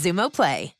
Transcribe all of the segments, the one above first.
Xumo Play.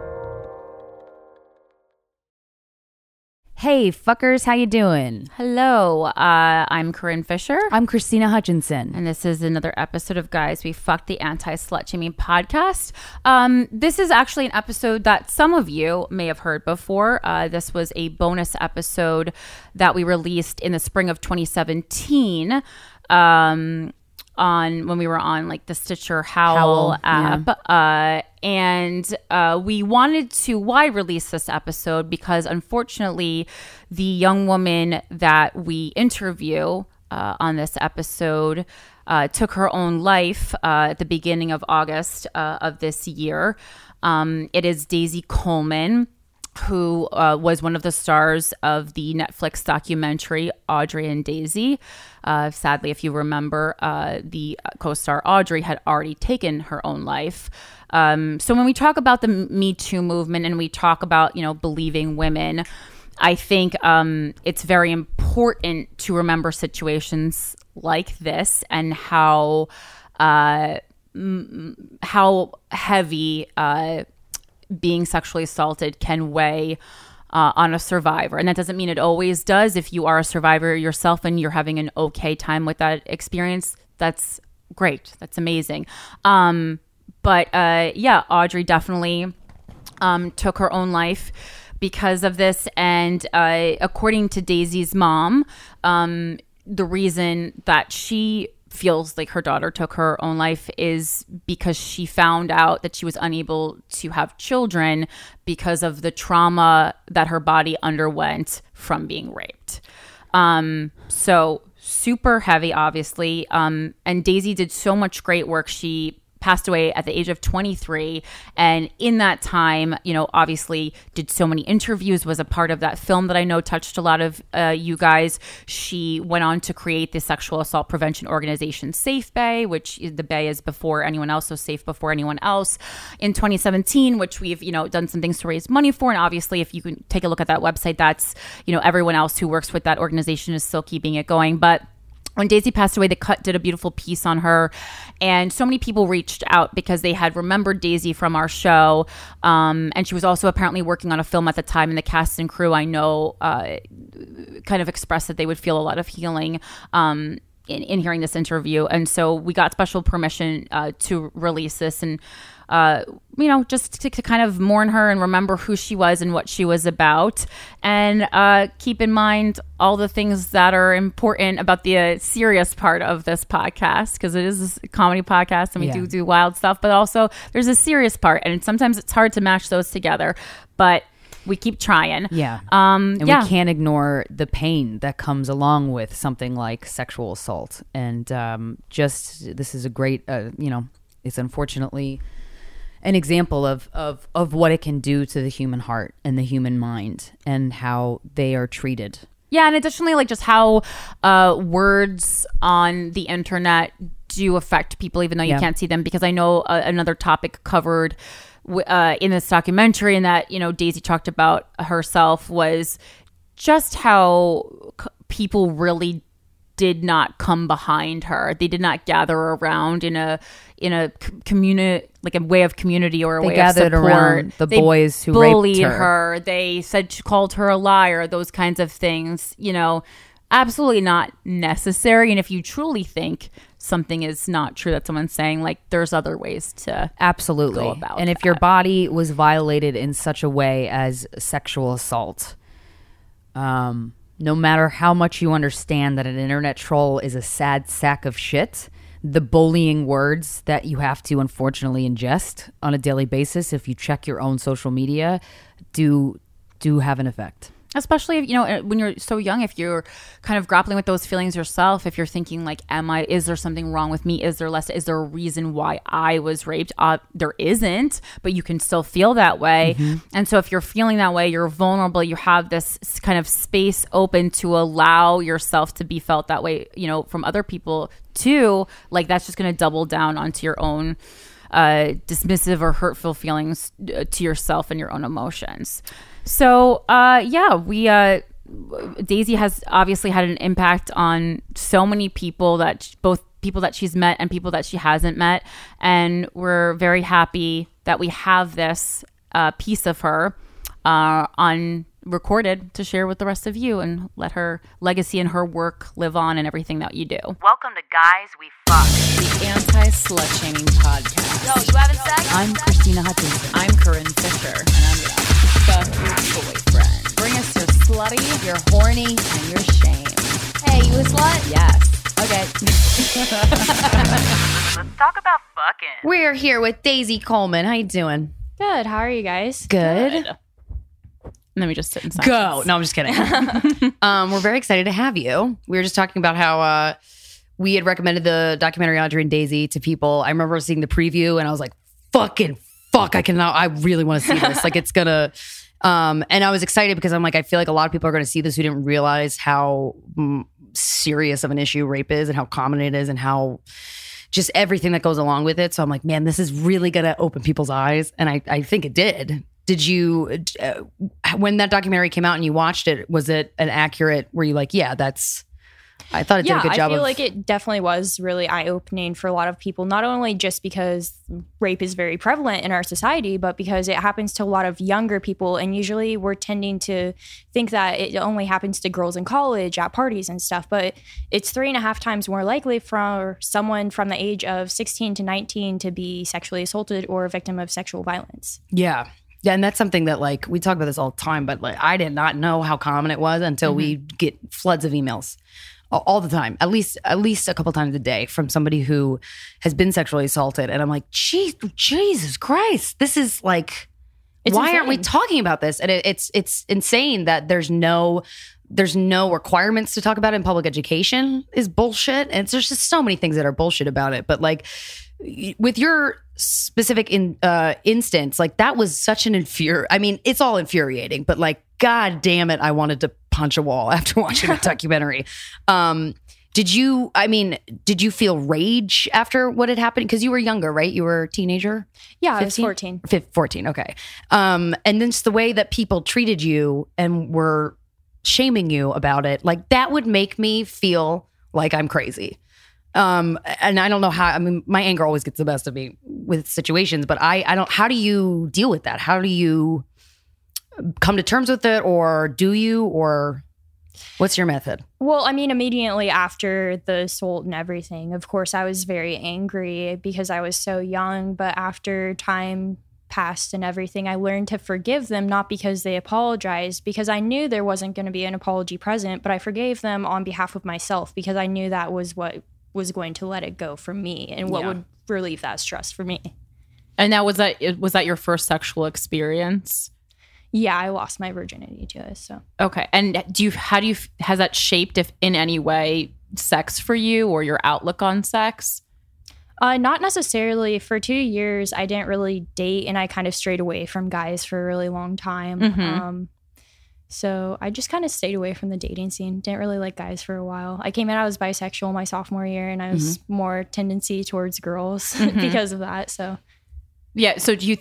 Hey, fuckers, how you doing? Hello, uh, I'm Corinne Fisher. I'm Krystyna Hutchinson. And this is another episode of Guys We Fucked the Anti Slut Shaming podcast. Um, this is actually an episode that some of you may have heard before. Uh, this was a bonus episode that we released in the spring of 2017. Um, on when we were on like the Stitcher Howl, Howl, app. Uh, and uh, we wanted to why release this episode because unfortunately, the young woman that we interview uh, on this episode uh, took her own life uh, at the beginning of August uh, of this year. Um, it is Daisy Coleman who uh, was one of the stars of the Netflix documentary Audrey and Daisy. Uh, sadly, if you remember, uh, the co star Audrey had already taken her own life. Um, so when we talk about the Me Too movement and we talk about, you know, believing women, I think um, it's very important to remember situations like this and how. Uh, how heavy uh, being sexually assaulted can weigh uh, on a survivor. And that doesn't mean it always does. If you are a survivor yourself and you're having an okay time with that experience, that's great. That's amazing. Um, but uh, yeah, Audrey definitely um, took her own life because of this. And uh, according to Daisy's mom, um, the reason that she feels like her daughter took her own life is because she found out that she was unable to have children because of the trauma that her body underwent from being raped. Um, so super heavy, obviously. Um, and Daisy did so much great work. She passed away at the age of 23 and in that time you know obviously did so many interviews was a part of that film that i know touched a lot of uh, you guys. She went on to create the sexual assault prevention organization SafeBAE which the bay is before anyone else so safe before anyone else. In 2017 which we've you know done some things to raise money for. And obviously if you can take a look at that website that's you know everyone else who works with that organization is still keeping it going. But when Daisy passed away, the cut did a beautiful piece on her, and so many people reached out because they had remembered Daisy from our show. Um, and she was also apparently working on a film at the time, and the cast and crew I know uh, kind of expressed that they would feel a lot of healing. Um, in, in hearing this interview, and so we got special permission uh, to release this, and uh, you know, just to, to, kind of mourn her and remember who she was and what she was about, and uh, keep in mind all the things that are important about the uh, serious part of this podcast because it is a comedy podcast and we yeah. do do wild stuff, but also there's a serious part, and sometimes it's hard to match those together, but we keep trying. Yeah. Um, and yeah. we can't ignore the pain that comes along with something like sexual assault. And um, just this is a great, uh, you know, it's unfortunately an example of, of, of what it can do to the human heart and the human mind and how they are treated. Yeah, and additionally, like just how uh, words on the internet do affect people, even though you yeah. can't see them. Because I know uh, another topic covered uh, in this documentary and that you know Daisy talked about herself was just how c- people really did not come behind her. They did not gather around in a in a community like a way of community or a they way gathered of support. around the they boys who bullied raped her. her. They said she called her a liar. Those kinds of things. You know, absolutely not necessary. And if you truly think something is not true that someone's saying, like there's other ways to absolutely about. And that. if your body was violated in such a way as sexual assault, um, no matter how much you understand that an internet troll is a sad sack of shit, the bullying words that you have to unfortunately ingest on a daily basis if you check your own social media do do have an effect especially if you know when you're so young if you're kind of grappling with those feelings yourself if you're thinking like am i is there something wrong with me? Is there less is there a reason why i was raped? Uh, there isn't but you can still feel that way. Mm-hmm. and so if you're feeling that way you're vulnerable you have this kind of space open to allow yourself to be felt that way you know from other people too like that's just going to double down onto your own uh, dismissive or hurtful feelings uh, to yourself and your own emotions. So, uh, yeah, we uh, Daisy has obviously had an impact on so many people that both people that she's met and people that she hasn't met, and we're very happy that we have this uh, piece of her uh, on recorded to share with the rest of you and let her legacy and her work live on and everything that you do. Welcome to Guys We Fucked, the anti slut shaming podcast. Yo, you having sex? I'm Krystyna Hutchinson. I'm Corinne Fisher, and I'm your boyfriend. Bring us your slutty, your horny, and your shame. Hey, you a slut? Yes. Okay. Let's talk about fucking. We're here with Daisy Coleman. How you doing? Good. How are you guys? Good. Good. Let me just sit in silence. Go. No, I'm just kidding. um, we're very excited to have you. We were just talking about how uh, we had recommended the documentary Audrey and Daisy to people. I remember seeing the preview and I was like, fucking fuck, I cannot, I really want to see this. like it's gonna, um, and I was excited because I'm like, I feel like a lot of people are going to see this who didn't realize how mm, serious of an issue rape is and how common it is and how just everything that goes along with it. So I'm like, man, this is really going to open people's eyes. And I, I think it did. Did you, uh, when that documentary came out and you watched it, was it an accurate, were you like, yeah, that's, I thought it yeah, did a good job. I feel of- like it definitely was really eye opening for a lot of people, not only just because rape is very prevalent in our society, but because it happens to a lot of younger people. And usually we're tending to think that it only happens to girls in college at parties and stuff. But it's three and a half times more likely for someone from the age of 16 to 19 to be sexually assaulted or a victim of sexual violence. Yeah. Yeah, and that's something that like we talk about this all the time, but like I did not know how common it was until mm-hmm. we get floods of emails all the time, at least at least a couple times a day from somebody who has been sexually assaulted, and I'm like, Jesus Christ, this is like, it's why insane. aren't we talking about this? And it, it's it's insane that there's no there's no requirements to talk about it in public education is bullshit, and there's just so many things that are bullshit about it. But like with your specific in uh instance like that was such an infuri i mean it's all infuriating but like god damn it i wanted to punch a wall after watching the documentary. Um did you i mean did you feel rage after what had happened? Because you were younger right? You were a teenager? Yeah 15? i was 14 14 okay. Um and then just the way that people treated you and were shaming you about it like that would make me feel like i'm crazy um, and I don't know how. I mean, my anger always gets the best of me with situations, but I, I don't. How do you deal with that? How do you come to terms with it, or do you, or What's your method? Well, I mean, immediately after the assault and everything, of course, I was very angry because I was so young. But after time passed and everything, I learned to forgive them, not because they apologized, because I knew there wasn't going to be an apology present, but I forgave them on behalf of myself because I knew that was what was going to let it go for me and what Yeah. would relieve that stress for me. And now was that was that your first sexual experience? Yeah, I lost my virginity to it. So. Okay. And do you how do you has that shaped if in any way sex for you or your outlook on sex? Uh, not necessarily. For two years, I didn't really date, and I kind of strayed away from guys for a really long time. Mhm. Um, so I just kind of stayed away from the dating scene. Didn't really like guys for a while. I came out I was bisexual my sophomore year, and I was more tendency towards girls Mhm. because of that. So Yeah. So do you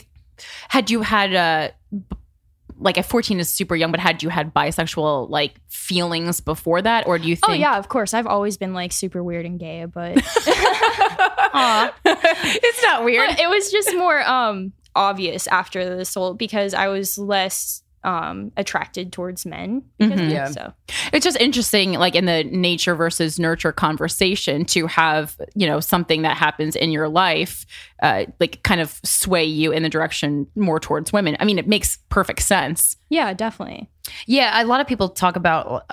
had you had uh b- like at 14 is super young, but had you had bisexual like feelings before that? Or do you think oh yeah, of course, I've always been like super weird and gay, but it's not weird. But it was just more um obvious after the assault because I was less um attracted towards men because Mhm. of Yeah. so it's just interesting like in the nature versus nurture conversation to have you know something that happens in your life uh, like kind of sway you in the direction more towards women i mean it makes perfect sense yeah definitely Yeah, a lot of people talk about.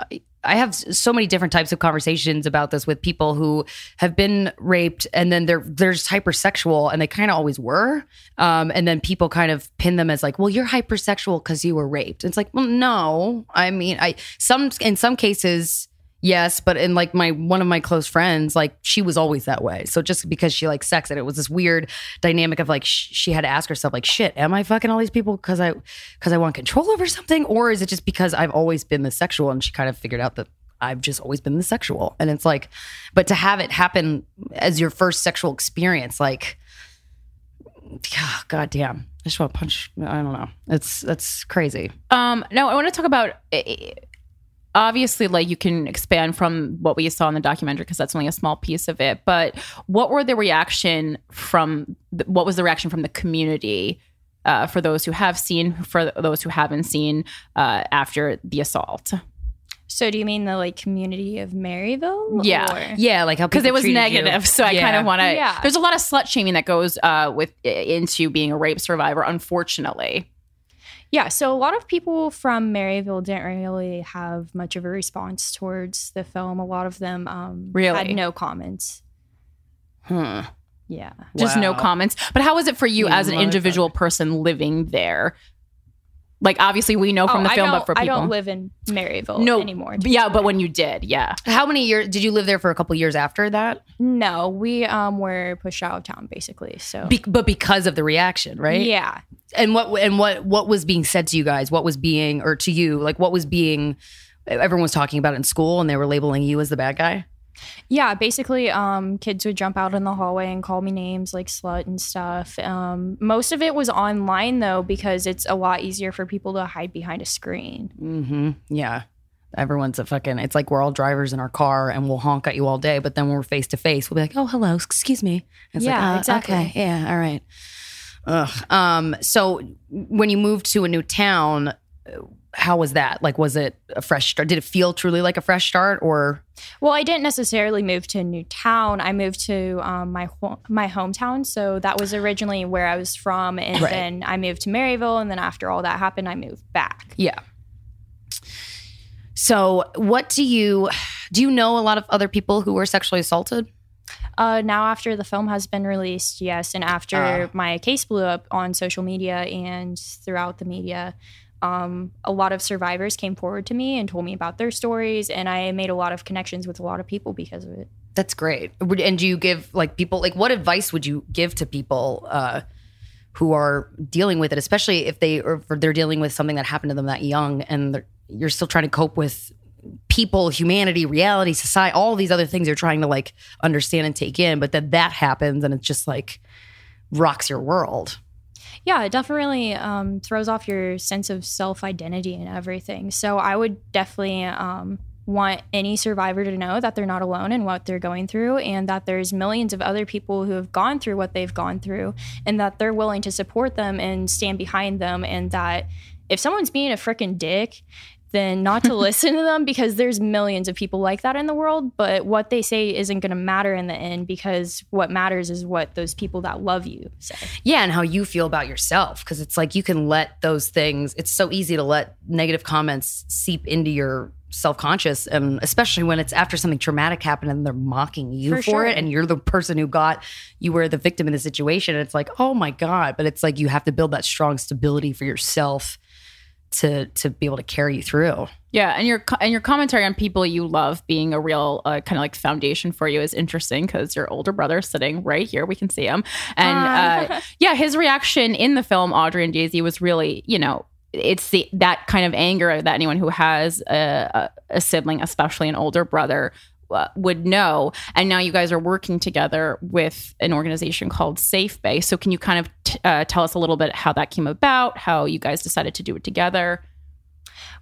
I have so many different types of conversations about this with people who have been raped, and then they're they're just hypersexual, and they kind of always were. Um, and then people kind of pin them as like, "Well, you're hypersexual because you were raped." It's like, well, no. I mean, I some in some cases. Yes, but in like my one of my close friends, like she was always that way. So just because she likes sex, and it was this weird dynamic of like sh- she had to ask herself, like, shit, am I fucking all these people because I because I want control over something, or is it just because I've always been the sexual? And she kind of figured out that I've just always been the sexual, and it's like, but to have it happen as your first sexual experience, like, ah, god damn, I just want to punch. I don't know. It's that's crazy. um now i want to talk about eh, obviously like you can expand from what we saw in the documentary because that's only a small piece of it but what were the reaction from the, what was the reaction from the community uh, for those who have seen for those who haven't seen uh, after the assault So do you mean the like community of Maryville? Yeah. Or- Yeah, like how because it was treated you. negative. So I Yeah. kind of want to. Yeah. There's a lot of slut shaming that goes uh, with into being a rape survivor. Unfortunately, Yeah. So a lot of people from Maryville didn't really have much of a response towards the film. A lot of them um, Really? had no comments. Hmm. Yeah. just no comments. But how was it for you You as an individual person living there? Like obviously we know from Oh, the film, but for people, I don't live in Maryville no anymore. Yeah, but when you did, yeah. How many years did you live there for? A couple years after that, No, we um were pushed out of town basically. So Be- but because of the reaction, right? yeah. and what and what what was being said to you guys what was being or to you like what was being everyone was talking about it in school and they were labeling you as the bad guy Yeah, basically, um, kids would jump out in the hallway and call me names like slut and stuff. Um, most of it was online though, because it's a lot easier for people to hide behind a screen. mm-hmm yeah everyone's a fucking it's like we're all drivers in our car and we'll honk at you all day but then when we're face to face we'll be like oh hello excuse me it's Yeah, like, uh, exactly. okay yeah all right Ugh. um so when you moved to a new town how was that like was it a fresh start did it feel truly like a fresh start or Well, I didn't necessarily move to a new town. I moved to um, my ho- my hometown, so that was originally where I was from, and Right. then I moved to Maryville, and then after all that happened, I moved back. Yeah. So, what do you do? You know a lot of other people who were sexually assaulted. Uh, now, after the film has been released, yes, and after Ah. my case blew up on social media and throughout the media, um, a lot of survivors came forward to me and told me about their stories, and I made a lot of connections with a lot of people because of it. That's great. And do you give like people like what advice would you give to people uh, who are dealing with it, especially if they or they're dealing with something that happened to them that young, and you're still trying to cope with people, humanity, reality, society, all these other things you're trying to like understand and take in, but then that happens and it just like rocks your world. Yeah, it definitely um, throws off your sense of self identity and everything. So I would definitely um, want any survivor to know that they're not alone in what they're going through and that there's millions of other people who have gone through what they've gone through and that they're willing to support them and stand behind them and that if someone's being a freaking dick then not to listen to them because there's millions of people like that in the world. But what they say isn't going to matter in the end because what matters is what those people that love you say. Yeah, and how you feel about yourself. Because it's like you can let those things, it's so easy to let negative comments seep into your self conscious. And um, especially when it's after something traumatic happened and they're mocking you for, For sure. it. And you're the person who got, you were the victim in the situation. And it's like, oh my God. But it's like you have to build that strong stability for yourself to to be able to carry you through. Yeah, and your and your commentary on people you love being a real uh, kind of like foundation for you is interesting because your older brother sitting right here. We can see him, and uh, yeah, his reaction in the film Audrey and Daisy was really, you know, it's the that kind of anger that anyone who has a, a, a sibling, especially an older brother. Uh, would know. And now you guys are working together with an organization called SafeBAE so can you kind of t- uh, tell us a little bit how that came about how you guys decided to do it together?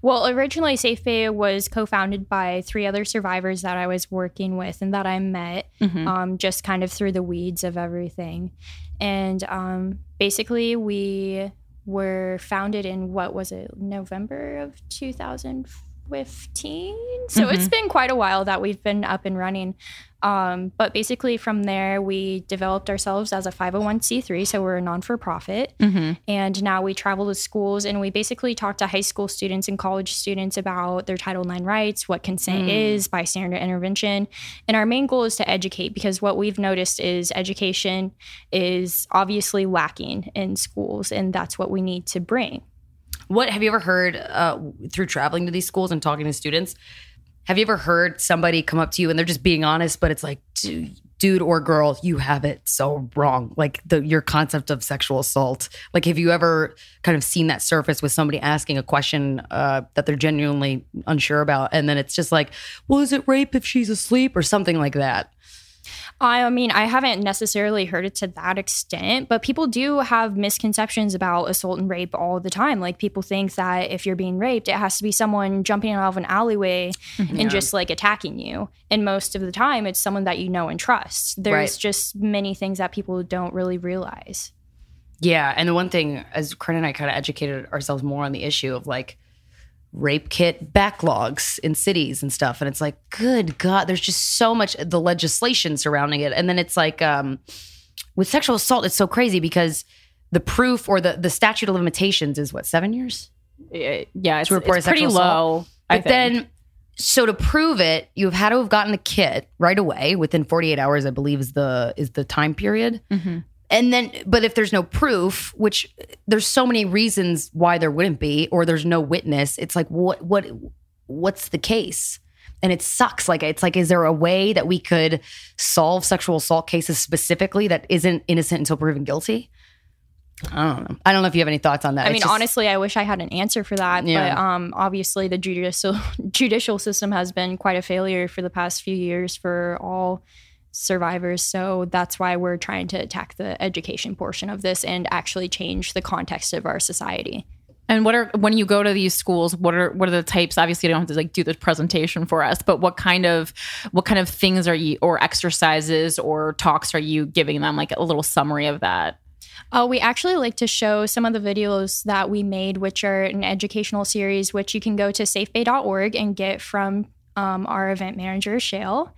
Well, originally, SafeBAE was co founded by three other survivors that I was working with and that I met um, just kind of through the weeds of everything. And um, basically, we were founded in what was it, November of 2015? So it's mm-hmm. been quite a while that we've been up and running. Um, but basically, from there, we developed ourselves as a 501c3. So we're a non for profit. Mm-hmm. And now we travel to schools and we basically talk to high school students and college students about their Title IX rights, what consent mm. is, bystander intervention. And our main goal is to educate because what we've noticed is education is obviously lacking in schools. And that's what we need to bring. What have you ever heard uh, through traveling to these schools and talking to students? Have you ever heard somebody come up to you and they're just being honest, but it's like, dude, or girl, you have it so wrong. Like the your concept of sexual assault. Like, have you ever kind of seen that surface with somebody asking a question uh, that they're genuinely unsure about, and then it's just like, well, is it rape if she's asleep or something like that? I mean, I haven't necessarily heard it to that extent, but people do have misconceptions about assault and rape all the time. Like people think that if you're being raped, it has to be someone jumping out of an alleyway mm-hmm. and just like attacking you. And most of the time, it's someone that you know and trust. There's Right. just many things that people don't really realize. Yeah, and the one thing, as Corinne and I kind of educated ourselves more on the issue of like rape kit backlogs in cities and stuff, and it's like, good God, there's just so much the legislation surrounding it, and then it's like um, with sexual assault, it's so crazy because the proof or the the statute of limitations is what seven years. Yeah it's, To report it's pretty assault? low I But then, so to prove it, you've had to have gotten the kit right away within 48 hours, I believe is the is the time period. And then, but if there's no proof, which there's so many reasons why there wouldn't be, or there's no witness, it's like what what what's the case? And it sucks. Like it's like, is there a way that we could solve sexual assault cases specifically that isn't innocent until proven guilty? I don't know. I don't know if you have any thoughts on that. I It's mean, just- honestly, I wish I had an answer for that. Yeah. But um, obviously, the judicial judicial system has been quite a failure for the past few years for all survivors. So that's why we're trying to attack the education portion of this and actually change the context of our society. And what are when you go to these schools? What are what are the types? Obviously, you don't have to like do this presentation for us, but what kind of what kind of things are you or exercises or talks are you giving them? Like a little summary of that. Uh, we actually like to show some of the videos that we made, which are an educational series, which you can go to safebay.org and get from um, our event manager, Shale,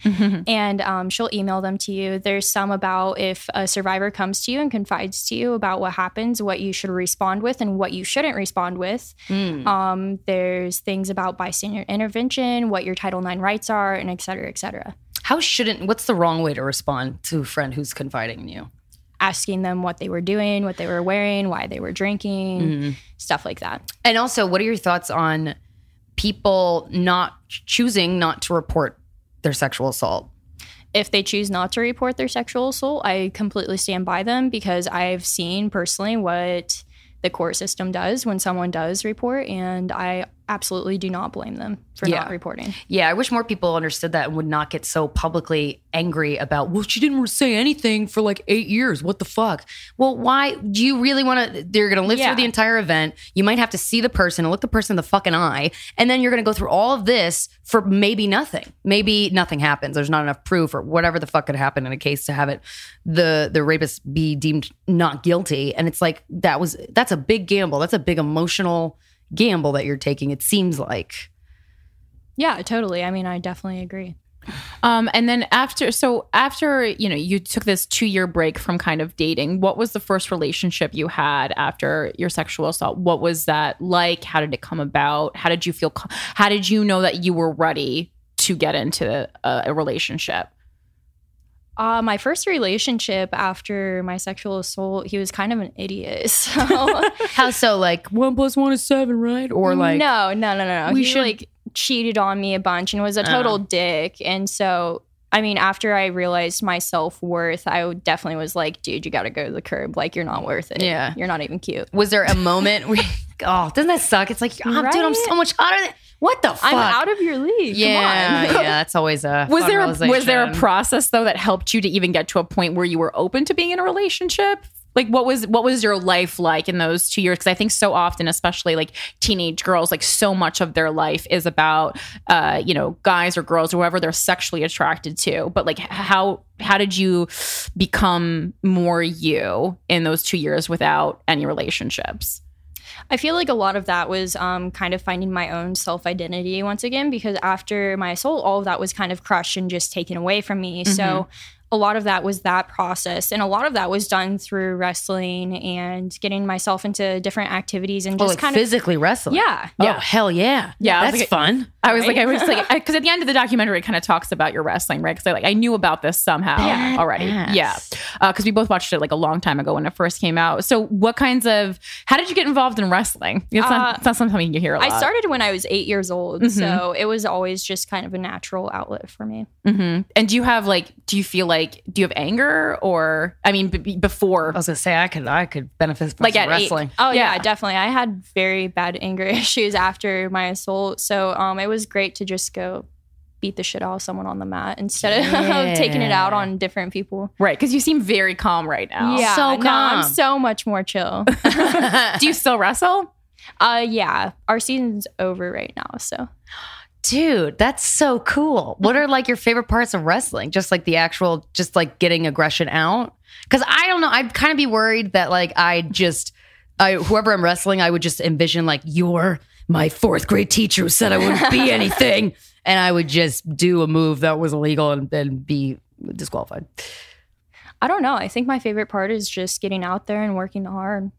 and um, she'll email them to you. There's some about if a survivor comes to you and confides to you about what happens, what you should respond with, and what you shouldn't respond with. Um, there's things about bystander intervention, what your Title IX rights are, and et cetera, et cetera. how shouldn't? What's the wrong way to respond to a friend who's confiding in you? Asking them what they were doing, what they were wearing, why they were drinking, stuff like that. And also, what are your thoughts on people not choosing not to report their sexual assault? if they choose not to report their sexual assault, I completely stand by them because I've seen personally what the court system does when someone does report, and I absolutely do not blame them for Yeah. not reporting. Yeah, I wish more people understood that and would not get so publicly angry about, well, she didn't say anything for like eight years. What the fuck? Well, why do you really want to? You're going to live Yeah. through the entire event. You might have to see the person and look the person in the fucking eye. And then you're going to go through all of this for maybe nothing. Maybe nothing happens. There's not enough proof or whatever the fuck could happen in a case to have it, the, the rapist be deemed not guilty. And it's like, that was, that's a big gamble. That's a big emotional gamble that you're taking. It seems like. Yeah, totally. I mean, I definitely agree. Um, and then after, so after you know, you took this two year break from kind of dating. What was the first relationship you had after your sexual assault? What was that like? How did it come about? How did you feel? How did you know that you were ready to get into a, a relationship? Uh, my first relationship after my sexual assault, he was kind of an idiot. So How so? Like one plus one is seven, right? Or like no, no, no, no, no. we He should- like cheated on me a bunch and was a total Oh. dick. And so, I mean, after I realized my self worth, I definitely was like, dude, you got to go to the curb. Like, you're not worth it. Yeah. you're not even cute. was there a moment where? Oh, doesn't that suck? It's like, oh, dude, I'm so much hotter than. What the fuck? I'm out of your league. Yeah, Come on. yeah, that's always a. Was there a, was there a process though that helped you to even get to a point where you were open to being in a relationship? Like what was what was your life like in those two years? Because I think so often, especially like teenage girls, like so much of their life is about uh, you know guys or girls or whoever they're sexually attracted to. But like how how did you become more you in those two years without any relationships? I feel like a lot of that was um, kind of finding my own self identity once again, because after my assault, all of that was kind of crushed and just taken away from me. So a lot of that was that process. And a lot of that was done through wrestling and getting myself into different activities and Oh, just like kind physically wrestling? Yeah. Oh, Yeah. hell yeah. Yeah, I was That's like- fun. I was like, I was like, because at the end of the documentary, it kind of talks about your wrestling, right? Because I like, I knew about this somehow Badass. already. Yeah, because we both watched it like a long time ago when it first came out. So, what kinds of? How did you get involved in wrestling? It's not, Uh, it's not something you hear a lot. I started when I was eight years old. Mm-hmm. So it was always just kind of a natural outlet for me. hmm And do you have like? Do you feel like? Like do you have anger or? I mean, b- b- before. I was gonna say I could I could benefit from Like some at eight. wrestling. Oh yeah. Yeah. definitely. I had very bad anger issues after my assault, so um, it was great to just go beat the shit out of someone on the mat instead of taking it out on different people. Right, because you seem very calm right now. Yeah, so no, I'm calm. so much more chill. Do you still wrestle? uh, yeah, our season's over right now, so Dude, that's so cool. What are like your favorite parts of wrestling? Just like the actual, just like getting aggression out? Because I don't know. I'd kind of be worried that like I just, I whoever I'm wrestling, I would just envision like you're my fourth grade teacher who said I wouldn't be anything, and I would just do a move that was illegal and then be disqualified. I don't know. I think my favorite part is just getting out there and working hard.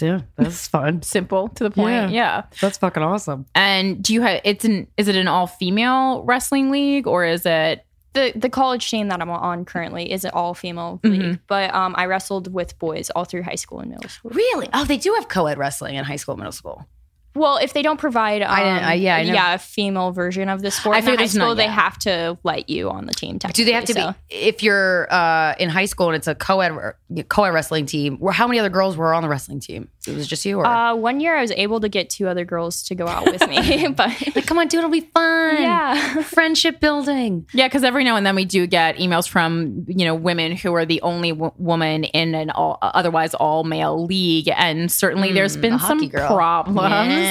Yeah, that's fun. Simple to the point. Yeah. yeah. That's fucking awesome. And do you have? It's an. Is it an all female wrestling league or is it? The the college team that I'm on currently is an all female Mm-hmm. league, but um, I wrestled with boys all through high school and middle school. Really? Oh, they do have co-ed wrestling in high school, middle school. Well, if they don't provide, um, I didn't- I- yeah, I know. yeah, a female version of the sport I in figured high school, they have to let you on the team. Do they have to so. be if you're uh, in high school and it's a co-ed co-ed wrestling team? How many other girls were on the wrestling team? It was just you, or Uh, one year, I was able to get two other girls to go out with me, but like, come on, dude, it'll be fun. yeah, friendship building. Yeah, because every now and then we do get emails from you know women who are the only w- woman in an all, otherwise all male league, and certainly there's been the some hockey girl. problems. Yeah.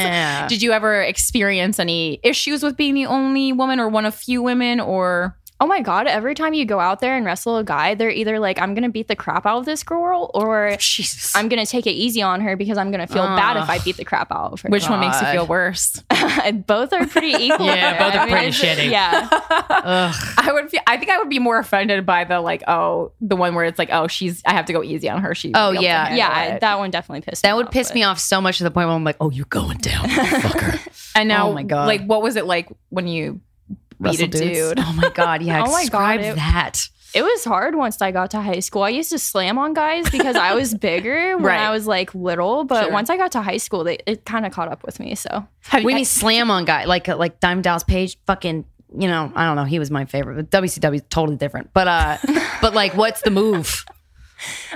Did you ever experience any issues with being the only woman or one of few women, or Oh my god! Every time you go out there and wrestle a guy, they're either like, "I'm gonna beat the crap out of this girl," or Jesus, "I'm gonna take it easy on her because I'm gonna feel bad if I beat the crap out of her." which one makes you feel worse? both are pretty equal. Yeah, both are I pretty it's- shitty. Yeah, Ugh. I would. Feel, I think I would be more offended by the like, oh, the one where it's like, oh, she's. I have to go easy on her. She. Oh, yeah. yeah, that one definitely pissed. that me would off, piss but- me off so much to the point where I'm like, oh, you're going down, fucker. And oh now, Oh my God. like, what was it like when you beat a dudes. dude? Oh my god, yeah. Oh my God, describe it- that. It was hard once I got to high school. I used to slam on guys because I was bigger when Right. I was like little, but Sure. once I got to high school, they, it kind of caught up with me. So We you- need slam on guy like like Diamond Dallas Page. Fucking, you know, I don't know. He was my favorite. But WCW is totally different. But uh, but like, what's the move?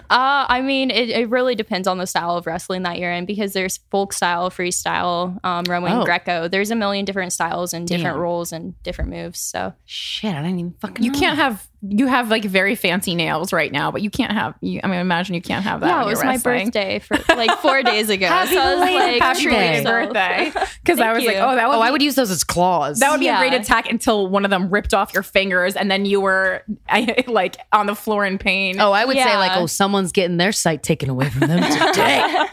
Uh, I mean, it, it really depends on the style of wrestling that you're in because there's folk style, freestyle, um, Roman Oh. Greco. There's a million different styles and different Damn. roles and different moves. So Shit, I didn't even fucking. You know. can't have you have like very fancy nails right now, but you can't have. You, I mean, imagine you can't have that. yeah, it you're was my wrestling. birthday for like four days ago. Happy so I was belated like, happy treat belated yourself. birthday because I Thank was like, oh, that would Oh, be, I would use those as claws. that would be a great attack until one of them ripped off your fingers and then you were I, like on the floor in pain. Oh, I would say like, oh, someone's getting their sight taken away from them today.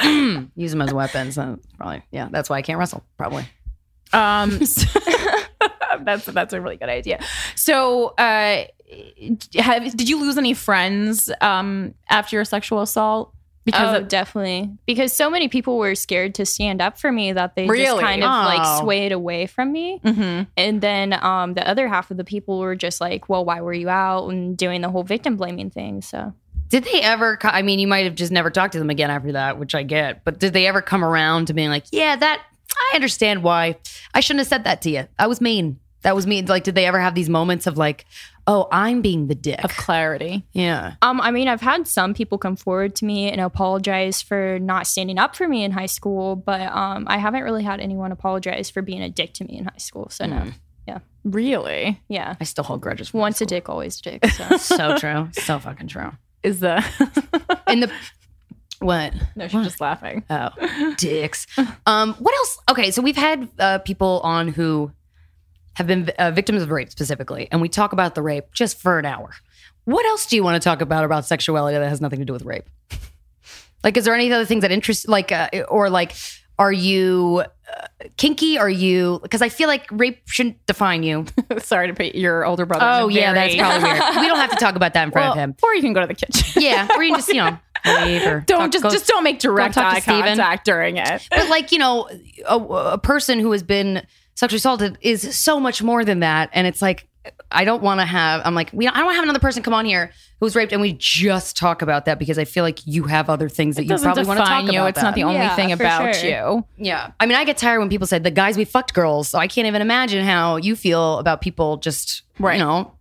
use them as weapons. That's probably yeah. That's why I can't wrestle. Probably. Um, so- that's that's a really good idea. So, uh, have, did you lose any friends um, after your sexual assault? Because oh, of, definitely. Because so many people were scared to stand up for me that they just Really? kind of Oh. like swayed away from me. Mhm. And then um, the other half of the people were just like, well, why were you out and doing the whole victim blaming thing? So Did they ever? I mean, you might have just never talked to them again after that, which I get. But did they ever come around to being like, yeah, that I understand why I shouldn't have said that to you. I was mean. That was mean. Like, did they ever have these moments of like, oh, I'm being the dick? of clarity. yeah. Um, I mean, I've had some people come forward to me and apologize for not standing up for me in high school, but um, I haven't really had anyone apologize for being a dick to me in high school. So no, Yeah. Really? yeah, I still hold grudges. Once a dick, always a dick. So. so true. So fucking true. Is the In the what? no? She's just laughing. Oh, dicks. Um, what else? Okay, so we've had uh, people on who have been uh, victims of rape specifically, and we talk about the rape just for an hour. What else do you want to talk about about sexuality that has nothing to do with rape? Like, is there any other things that interest, like, uh, or like, are you uh, kinky? Are you? Because I feel like rape shouldn't define you. Sorry to put your older brother. Oh yeah, that's probably weird. We don't have to talk about that in front Well, of him. or you can go to the kitchen. Yeah, or you can just you know or Don't talk- just go- just don't make direct talk to eye Steven. contact during it. but like you know a, a person who has been sexually assaulted is so much more than that and it's like i don't want to have i'm like we i don't want to have another person come on here who was raped and we just talk about that because i feel like you have other things that It you probably want to talk define you. about It's not the only Yeah, thing about sure. you. yeah i mean i get tired when people say the guys we fucked girls so i can't even imagine how you feel about people just Right. you know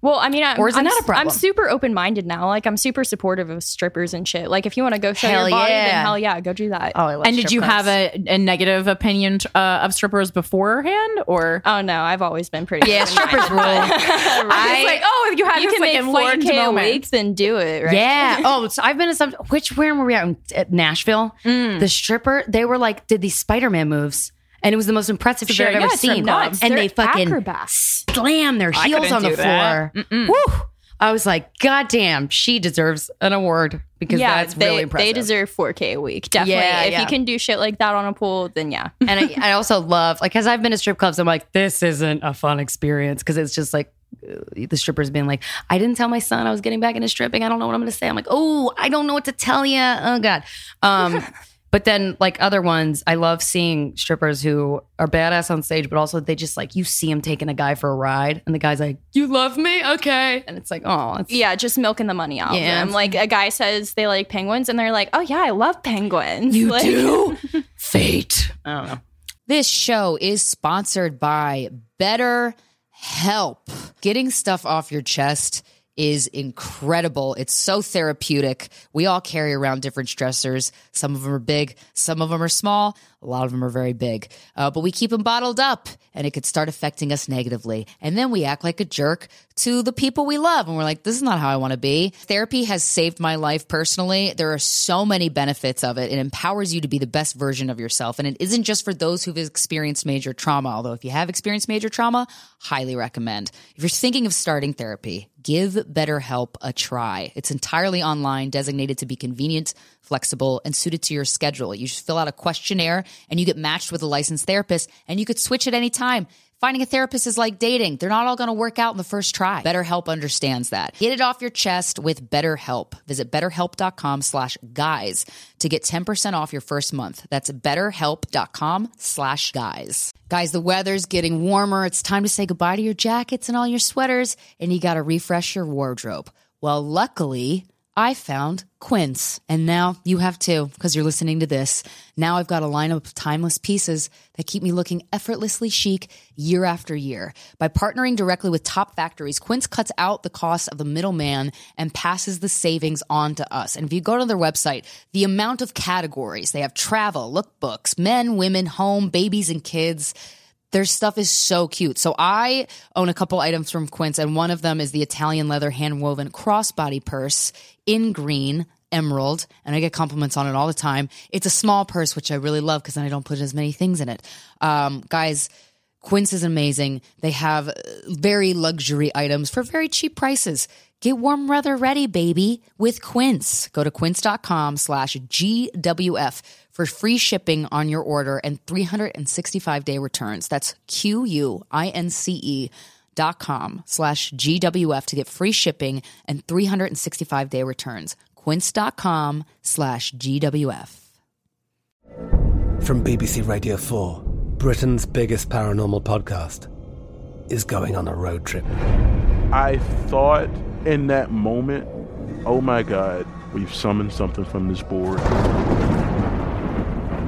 Well, I mean, I'm, Or is it I'm, not a s- problem? I'm super open minded now. Like, I'm super supportive of strippers and shit. Like, if you want to go show Hell your body, yeah. then hell yeah, go do that. oh I love And did you clubs. have a, a negative opinion uh, of strippers beforehand, or Oh no, I've always been pretty. yeah strippers rule I was like, oh, you had you this can like make four enlightened k a moment. week, then do it. Right? Yeah. Oh, so I've been in some. Which where were we at? In, at Nashville. Mm. The stripper. They were like did these Spider Man moves, and it was the most impressive shit I've very- ever seen. clubs. And They're they fucking acrobats. slam their I heels couldn't on the do that. floor. Woo! I was like, God damn, she deserves an award because yeah, that's they, really impressive. they deserve 4K a week. Definitely. Yeah, if yeah. you can do shit like that on a pool, then yeah. and I, I also love like because I've been to strip clubs. I'm like, this isn't a fun experience because it's just like uh, the strippers being like, I didn't tell my son I was getting back into stripping. I don't know what I'm going to say. I'm like, oh, I don't know what to tell you. Oh God. Um, but then like other ones, I love seeing strippers who are badass on stage, but also they just like you see them taking a guy for a ride, and the guy's like, "You love me, okay?" And it's like, oh, it's, Yeah, just milking the money out Yeah, of them. Like a guy says they like penguins, and they're like, "Oh yeah, I love penguins." you Like- do fate. I don't know. This show is sponsored by Better Help. Getting stuff off your chest is incredible. It's so therapeutic. We all carry around different stressors. Some of them are big, some of them are small, a lot of them are very big. Uh, but we keep them bottled up and it could start affecting us negatively. And then we act like a jerk to the people we love. And we're like, this is not how I want to be. Therapy has saved my life personally. There are so many benefits of it. It empowers you to be the best version of yourself. And it isn't just for those who've experienced major trauma, although if you have experienced major trauma, highly recommend. If you're thinking of starting therapy, give BetterHelp a try. It's entirely online, designated to be convenient, flexible, and suited to your schedule. You just fill out a questionnaire and you get matched with a licensed therapist, and you could switch at any time. Finding a therapist is like dating. They're not all going to work out in the first try. BetterHelp understands that. Get it off your chest with BetterHelp. Visit betterhelp.com slash guys to get 10% off your first month. That's betterhelp.com slash guys. Guys, the weather's getting warmer. It's time to say goodbye to your jackets and all your sweaters, and you got to refresh your wardrobe. Well, luckily, I found Quince. And now you have too, because you're listening to this. Now I've got a lineup of timeless pieces that keep me looking effortlessly chic year after year. By partnering directly with top factories, Quince cuts out the cost of the middleman and passes the savings on to us. And if you go to their website, the amount of categories they have travel, lookbooks, men, women, home, babies, and kids their stuff is so cute. So I own a couple items from Quince, and one of them is the Italian leather hand woven crossbody purse in green. Emerald, and I get compliments on it all the time. It's a small purse, which I really love because then I don't put as many things in it. Um, guys, Quince is amazing. They have uh, very luxury items for very cheap prices. Get warm weather ready, baby, with Quince. Go to quince.com slash GWF for free shipping on your order and 365 day returns. That's Q-U-I-N-C-E dot com slash GWF to get free shipping and 365 day returns. Quince dot com slash GWF. From BBC Radio 4, Britain's biggest paranormal podcast is going on a road trip. I thought in that moment, oh my God, we've summoned something from this board.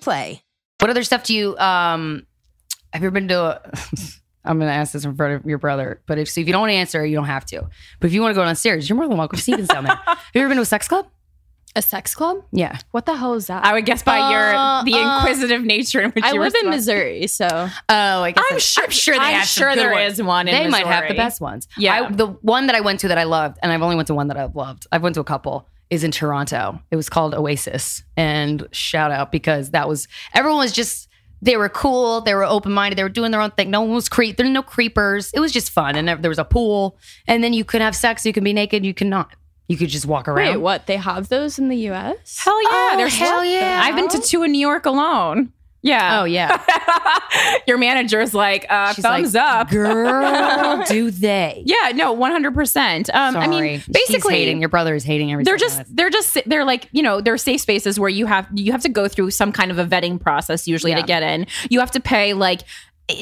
Play. What other stuff do you um have you ever been to a I'm gonna ask this in front of your brother, but if so if you don't want to answer, you don't have to. But if you want to go downstairs, you're more than welcome. Stephen's down there. have you ever been to a sex club? A sex club? Yeah. What the hell is that? I would guess by Uh, your the uh, inquisitive nature in which I you live in. Missouri, so Oh, I guess I'm that's- sure- I'm sure they I'm have sure there ones. is one in they might have the best ones. Yeah. I, the one that I went to that I loved, and I've only went to one that I've loved. I've went to a couple. Is in Toronto. It was called Oasis, and shout out because that was everyone was just they were cool. They were open minded. They were doing their own thing. No one was creep. There were no creepers. It was just fun, and there, there was a pool, and then you could have sex. You can be naked. You cannot. You could just walk around. wait, what? They have those in the U.S. Hell yeah! Oh, There's hell yeah. I've been to two in New York alone. Yeah. Oh yeah. Your manager's like, uh, She's thumbs like, up. Girl, do they? Yeah, no, 100%. Um, I mean, basically, hating. Your brother is hating everything. they're just they're just they're like you know they're safe spaces where you have you have to go through some kind of a vetting process usually Yeah. to get in you have to pay like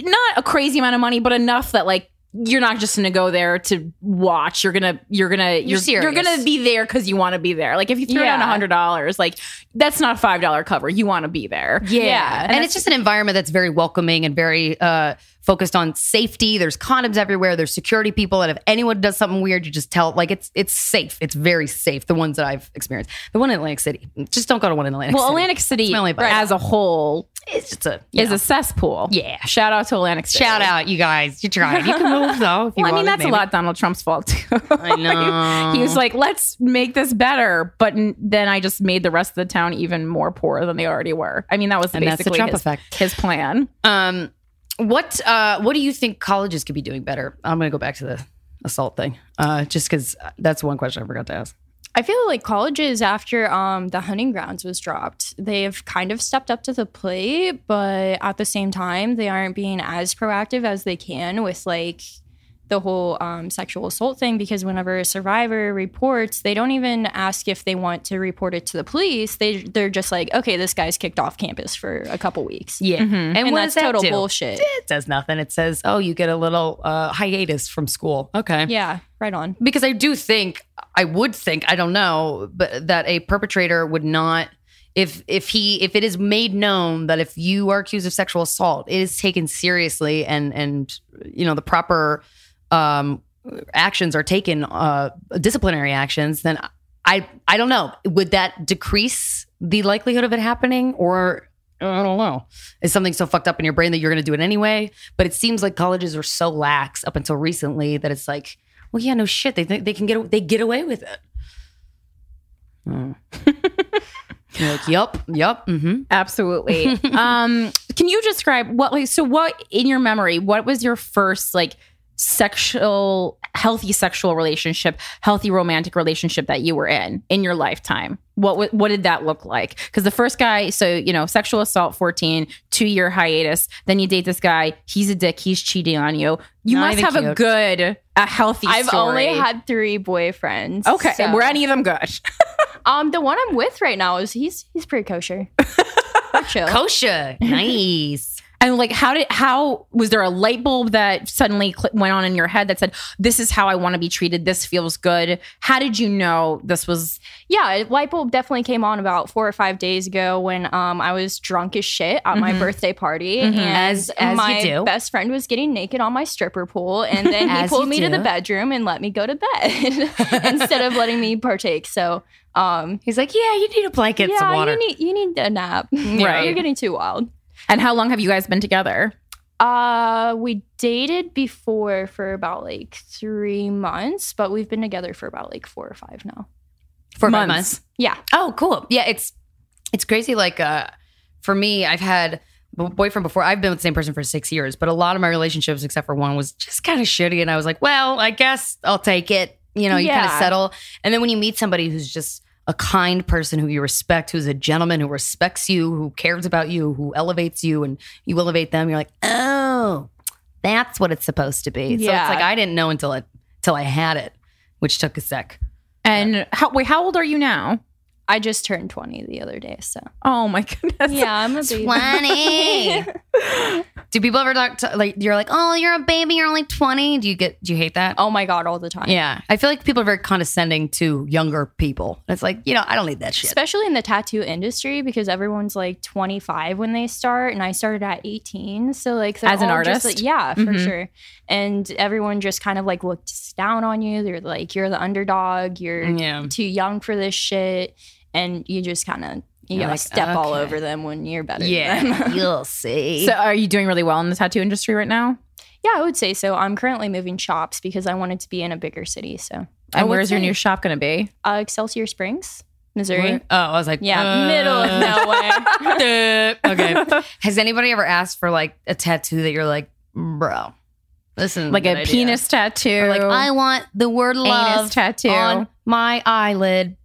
not a crazy amount of money but enough that like you're not just gonna go there to watch. You're gonna you're gonna you're, serious. you're gonna be there because you want to be there. Like if you throw down a hundred dollars like that's not a five dollar cover. You want to be there. Yeah. And, and it's just an environment that's very welcoming and very uh, focused on safety. There's condoms everywhere. There's security people. And if anyone does something weird, you just tell, like, it's it's safe. It's very safe. The ones that I've experienced. The one in Atlantic City. Just don't go to one in Atlantic well City. Well, Atlantic City It's my only advice. as a whole it's just a, is know. a cesspool Yeah. shout out to Atlantic City shout out, you guys. You tried. You can move, though. If you Well, I mean, that's maybe. a lot Donald Trump's fault too. I know. he was like, "Let's make this better," but n- then I just made the rest of the town even more poor than they already were. I mean, that was And that's the basically Trump his, effect. his plan. Um, what uh, what do you think colleges could be doing better? I'm going to go back to the assault thing, uh, just because that's one question I forgot to ask. I feel like colleges after um, the hunting grounds was dropped, they've kind of stepped up to the plate, but at the same time, they aren't being as proactive as they can with like the whole um, sexual assault thing. Because whenever a survivor reports, they don't even ask if they want to report it to the police. They they're just like, okay, this guy's kicked off campus for a couple weeks. Yeah, and, what that's that total do? bullshit. It says nothing. It says, oh, you get a little uh, hiatus from school. Okay. Yeah, right on. Because I do think, I would think, I don't know, but that a perpetrator would not. If if he if it is made known that if you are accused of sexual assault, it is taken seriously and and you know the proper um, actions are taken, uh, disciplinary actions, then I I don't know. Would that decrease the likelihood of it happening, or I don't know? Is something so fucked up in your brain that you're going to do it anyway? But it seems like colleges are so lax up until recently that it's like, well, yeah, no shit. They think they can get they get away with it. Hmm. Like, yup, yup, mm-hmm. Absolutely. um, can you describe what like so what in your memory? What was your first like sexual healthy sexual relationship, healthy romantic relationship that you were in in your lifetime? What what did that look like? Because the first guy, so you know, sexual assault, fourteen, two year hiatus. Then you date this guy. He's a dick. He's cheating on you. You Not must even have a good, a healthy. I've story. only had three boyfriends. Okay, so- were any of them good? Um, the one I'm with right now is he's he's pretty kosher. We're chill. Kosher, nice. And like, how did how was there a light bulb that suddenly cl- went on in your head that said, "This is how I want to be treated. This feels good." How did you know this was? Yeah, light bulb definitely came on about four or five days ago when um I was drunk as shit at my Mhm. birthday party, Mhm. and As- as my do. best friend was getting naked on my stripper pool, and then he pulled me to the bedroom and let me go to bed instead of letting me partake. So um he's like, "Yeah, you need a blanket, yeah, some water." you need you need a nap. Right. you're getting too wild. And how long have you guys been together? Uh, we dated before for about like three months, but we've been together for about like four or five now. for five Months. months. Yeah. Oh, cool. Yeah, it's it's crazy. Like uh, for me, I've had boyfriend before. I've been with the same person for six years, but a lot of my relationships, except for one, was just kind of shitty. And I was like, well, I guess I'll take it. You know, you kind of settle. And then when you meet somebody who's just a kind person who you respect, who's a gentleman who respects you, who cares about you, who elevates you, and you elevate them, you're like, oh, that's what it's supposed to be. So Yeah. it's like I didn't know until it till I had it, which took a sec. And how wait, how old are you now? I just turned 20 the other day, so. Oh my goodness. Yeah, I'm a baby. 20. Do people ever talk to like you're like, oh, you're a baby, you're only 20? Do you get do you hate that? Oh my god, all the time. Yeah. I feel like people are very condescending to younger people. It's like, you know, I don't need that shit. Especially in the tattoo industry because everyone's like 25 when they start, and I started at 18. So like, As an artist? like- yeah, for Mhm. sure. And everyone just kind of like looks down on you. They're like, you're the underdog. You're Yeah. too young for this shit, and you just kind of you You're gotta like, step all over them when you're better. than Yeah. them. You'll see. So are you doing really well in the tattoo industry right now? yeah, I would say so. I'm currently moving shops because I wanted to be in a bigger city. So, And where's your new shop going to be? uh, Excelsior Springs, Missouri. Where- Oh, I was like, Yeah, uh, middle of nowhere. okay. Has anybody ever asked for like a tattoo that you're like, bro, listen, Like a penis tattoo. Or like, I want the word love Anus tattoo. on my eyelid.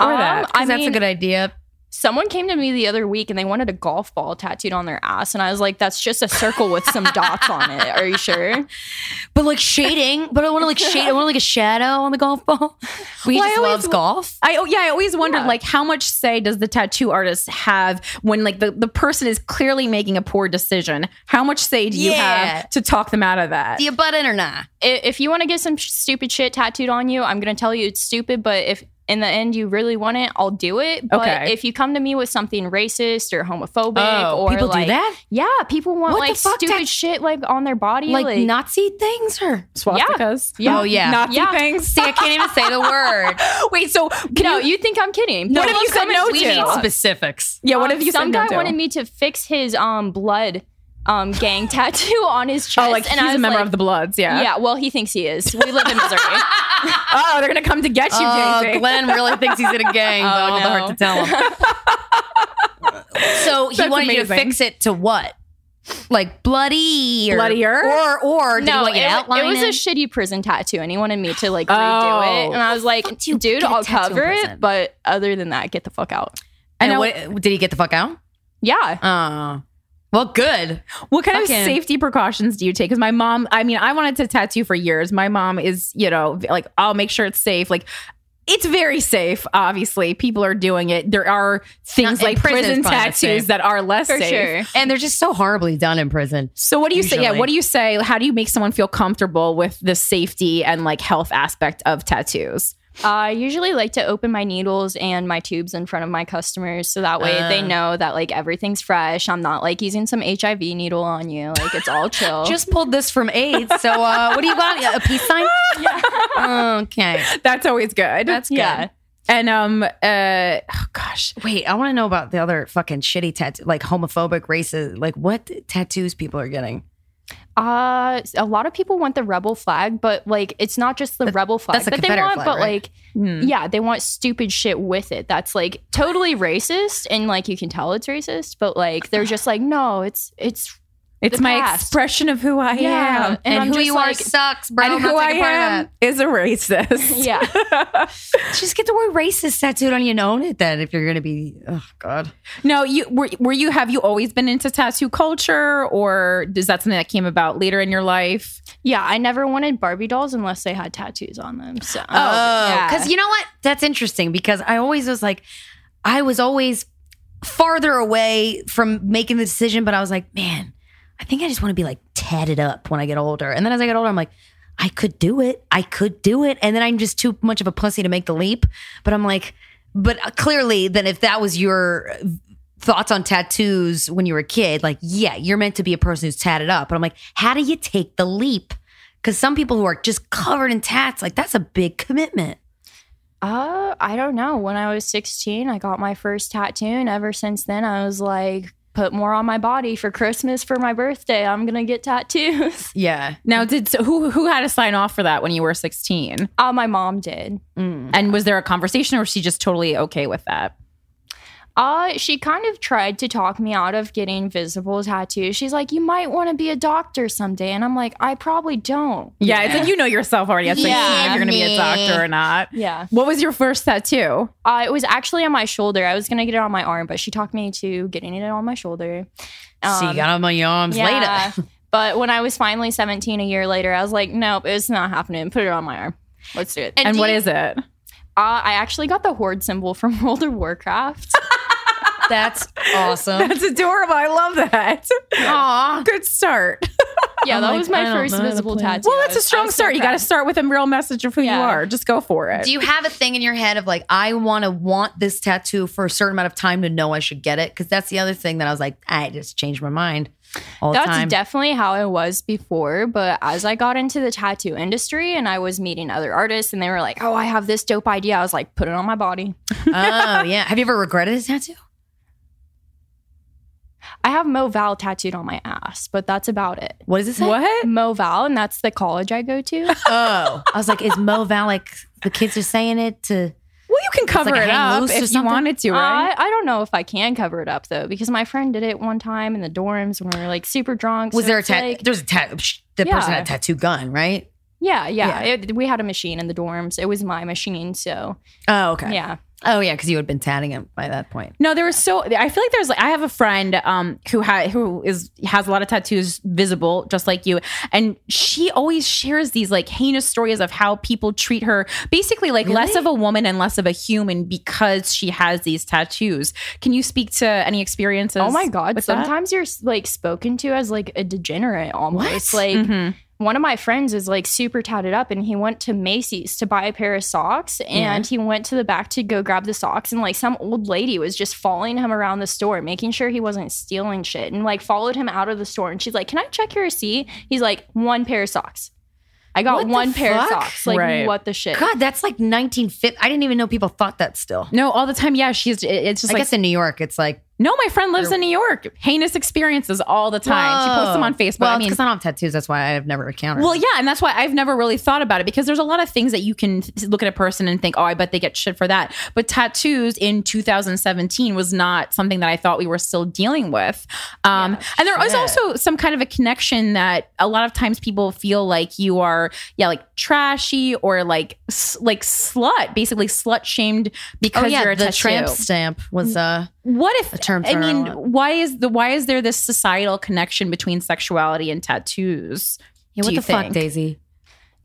Or Um, that. that's a good idea. Someone came to me the other week and they wanted a golf ball tattooed on their ass, and I was like, "That's just a circle with some dots on it." Are you sure? But like shading, but I want to like shade. I want like a shadow on the golf ball. We Well, just always- loves golf. I oh yeah, I always wondered Yeah. like how much say does the tattoo artist have when like the, the person is clearly making a poor decision? How much say do you Yeah. have to talk them out of that? Do you butt in or not? If you want to get some stupid shit tattooed on you, I'm gonna tell you it's stupid. But if in the end you really want it, I'll do it. But Okay. if you come to me with something racist or homophobic, Oh, or people do like, that? yeah, people want What the like stupid Tat- shit like on their body, Like, like, Nazi things or Swastikas. Yeah. Oh yeah. Nazi Yeah. things. See, I can't even say the word. Wait, so can no, you, you think I'm kidding? What People have you said no and- We to? specifics. yeah, what Um, have you some said guy no to? wanted me to fix his um blood um gang tattoo on his chest. oh, like and he's a member like, of the Bloods, yeah. Yeah, well, he thinks he is. We live in Missouri. Oh, they're gonna come to get you, Oh, Jay-Z. Glenn really thinks he's in a gang, but I don't have the heart to tell him. so he That's wanted you to fix it to what? Like bloody or Bloodier? or or did no, he want you to it, outline it was a shitty prison tattoo, and he wanted me to like Oh. redo it. And I was like, dude, get a I'll cover it, but other than that, get the fuck out. and know- what, did he get the fuck out? Yeah. Oh, well, good. What kind of safety precautions do you take? Because my mom, I mean, I wanted to tattoo for years. My mom is, you know, like, I'll make sure it's safe. Like, it's very safe. Obviously, people are doing it. There are things in like prison, prison it's probably not tattoos that are less For safe. sure. And they're just so horribly done in prison. So, what do you say? Yeah, what do you say? How do you make someone feel comfortable with the safety and like health aspect of tattoos? I usually like to open my needles and my tubes in front of my customers so that way they Uh. know that like everything's fresh. I'm not like using some HIV needle on you. Like it's all chill. Just pulled this from AIDS. So uh, what do you got? A peace sign? Yeah. Okay. That's always good. That's good. Yeah. And um, uh, oh gosh, Wait, I want to know about the other fucking shitty tattoo, like homophobic racist, like what tattoos people are getting. Uh, a lot of people want the rebel flag, but like it's not just the rebel flag that they want, flag, but right? like Hmm. yeah, they want stupid shit with it. That's like totally racist, and like you can tell it's racist, but like they're just like no, it's it's it's my past. expression of who I Yeah. am. And And, who you like- are sucks, bro. and I'm who I taking part of am is a racist. yeah. Just get the word racist tattooed on you and own it then if you're gonna be oh god. No, you were were you have you always been into tattoo culture or is that something that came about later in your life? Yeah, I never wanted Barbie dolls unless they had tattoos on them. So Oh, oh yeah. because you know what? That's interesting because I always was like, I was always farther away from making the decision, but I was like, man, I think I just want to be like tatted up when I get older. And then as I get older, I'm like, I could do it. I could do it. And then I'm just too much of a pussy to make the leap. But I'm like, but clearly, then if that was your thoughts on tattoos when you were a kid, like, yeah, you're meant to be a person who's tatted up. But I'm like, how do you take the leap? Because some people who are just covered in tats, like, that's a big commitment. Uh, I don't know. When I was 16, I got my first tattoo, and ever since then, I was like, put more on my body for Christmas for my birthday. I'm gonna get tattoos. Yeah. Now, did so who who had to sign off for that when you were 16? Uh, my mom did. And was there a conversation, or was she just totally okay with that? Uh, she kind of tried to talk me out of getting visible tattoos. She's like, "You might want to be a doctor someday," and I'm like, "I probably don't." Yeah, it's like you know yourself already. It's like Yeah, if you're going to be a doctor or not. Yeah. What was your first tattoo? Uh, it was actually on my shoulder. I was gonna get it on my arm, but she talked me to getting it on my shoulder. so you Um, got on my arms yeah. later. but when I was finally 17 a year later, I was like, nope, it's not happening. Put it on my arm. Let's do it. And, what is it? Uh, I actually got the horde symbol from World of Warcraft. That's awesome. That's adorable. I love that. Aw, good start. yeah, I'm that like, was my first know how to visible tattoo. Well, that's a strong was so start. You got to start with a real message of who you are. Just go for it. Do you have a thing in your head of like, I want to want this tattoo for a certain amount of time to know I should get it? Because that's the other thing that I was like, I just changed my mind all That's time. definitely how it was before. But as I got into the tattoo industry and I was meeting other artists and they were like, oh, I have this dope idea, I was like, put it on my body. oh yeah. Have you ever regretted a tattoo? I have Moval tattooed on my ass, but that's about it. What does it say? What? Moval, and that's the college I go to. Oh, I was like, is Mo Val like the kids are saying it to? Well, you can cover like it up if you something? wanted to, uh, right? I, I don't know if I can cover it up though, because my friend did it one time in the dorms when we were like super drunk. Was so there a tattoo? like- There's a tattoo. The person had a tattoo gun, right? yeah, yeah. It, we had a machine in the dorms. It was my machine, so Oh, okay. yeah. Oh, yeah, because you had been tatting him by that point. No, there was so. I feel like there's like I have a friend um who ha- who is has a lot of tattoos visible, just like you, and she always shares these like heinous stories of how people treat her, basically like less of a woman and less of a human because she has these tattoos. Can you speak to any experiences? Oh my god! with that? Sometimes you're like spoken to as like a degenerate almost. What? Like Mhm. One of my friends is like super tatted up, and he went to Macy's to buy a pair of socks, and he went to the back to go grab the socks, and like some old lady was just following him around the store, making sure he wasn't stealing shit, and like followed him out of the store, and she's like, "Can I check your receipt?" He's like, "One pair of socks." I got What one pair fuck? of socks. Like Right. what the shit? God, that's like 1950. I didn't even know people thought that still. No, all the time. Yeah, she's. it- It's just I like guess in New York, it's like no. My friend lives in New York. Heinous experiences all the time. She posts them on Facebook. Well, I mean, because I don't have tattoos. That's why I've never encountered. Well, yeah, and that's why I've never really thought about it because there's a lot of things that you can look at a person and think, oh, I bet they get shit for that. But tattoos in 2017 was not something that I thought we were still dealing with. Um, and there is shit. also some kind of a connection that a lot of times people feel like you are, yeah, like trashy or like like slut, basically slut shamed because oh yeah, you're a the tattoo. tramp stamp was a What if a term I mean, why is the why is there this societal connection between sexuality and tattoos? yeah, what you the fuck. Daisy?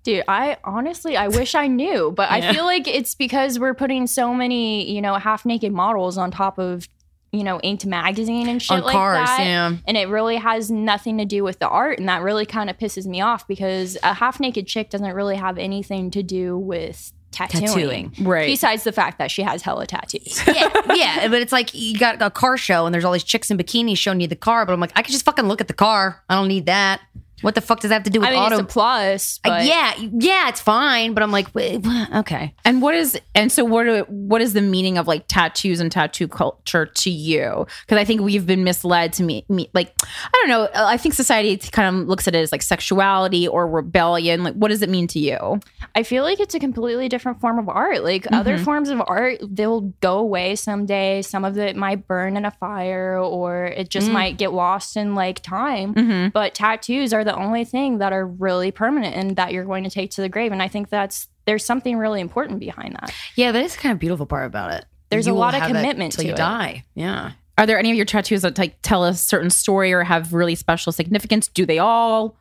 Dude, I honestly, I wish I knew, but Yeah. I feel like it's because we're putting so many, you know, half naked models on top of, you know, Inked magazine and shit On like cars, that. yeah. And it really has nothing to do with the art. And that really kind of pisses me off because a half naked chick doesn't really have anything to do with tattooing. Tattooing. Right. Besides the fact that she has hella tattoos. yeah, yeah, but it's like you got a car show and there's all these chicks in bikinis showing you the car, but I'm like, I can just fucking look at the car. I don't need that. What the fuck does that have to do with I mean, auto? it's a plus. Uh, But yeah, yeah, it's fine, but I'm like, wait, okay. And what is and so what are, what is the meaning of like tattoos and tattoo culture to you? Because I think we've been misled to me, me like I don't know. I think society kind of looks at it as like sexuality or rebellion. Like, what does it mean to you? I feel like it's a completely different form of art. Like other Mm-hmm. forms of art, they'll go away someday. Some of it might burn in a fire or it just Mm. might get lost in like time. Mm-hmm. But tattoos are the only thing that are really permanent and that you're going to take to the grave. And I think that's there's something really important behind that. Yeah, that is the kind of beautiful part about it. There's You a lot of have it commitment till to you it. die. Yeah. Are there any of your tattoos that like tell a certain story or have really special significance? Do they all?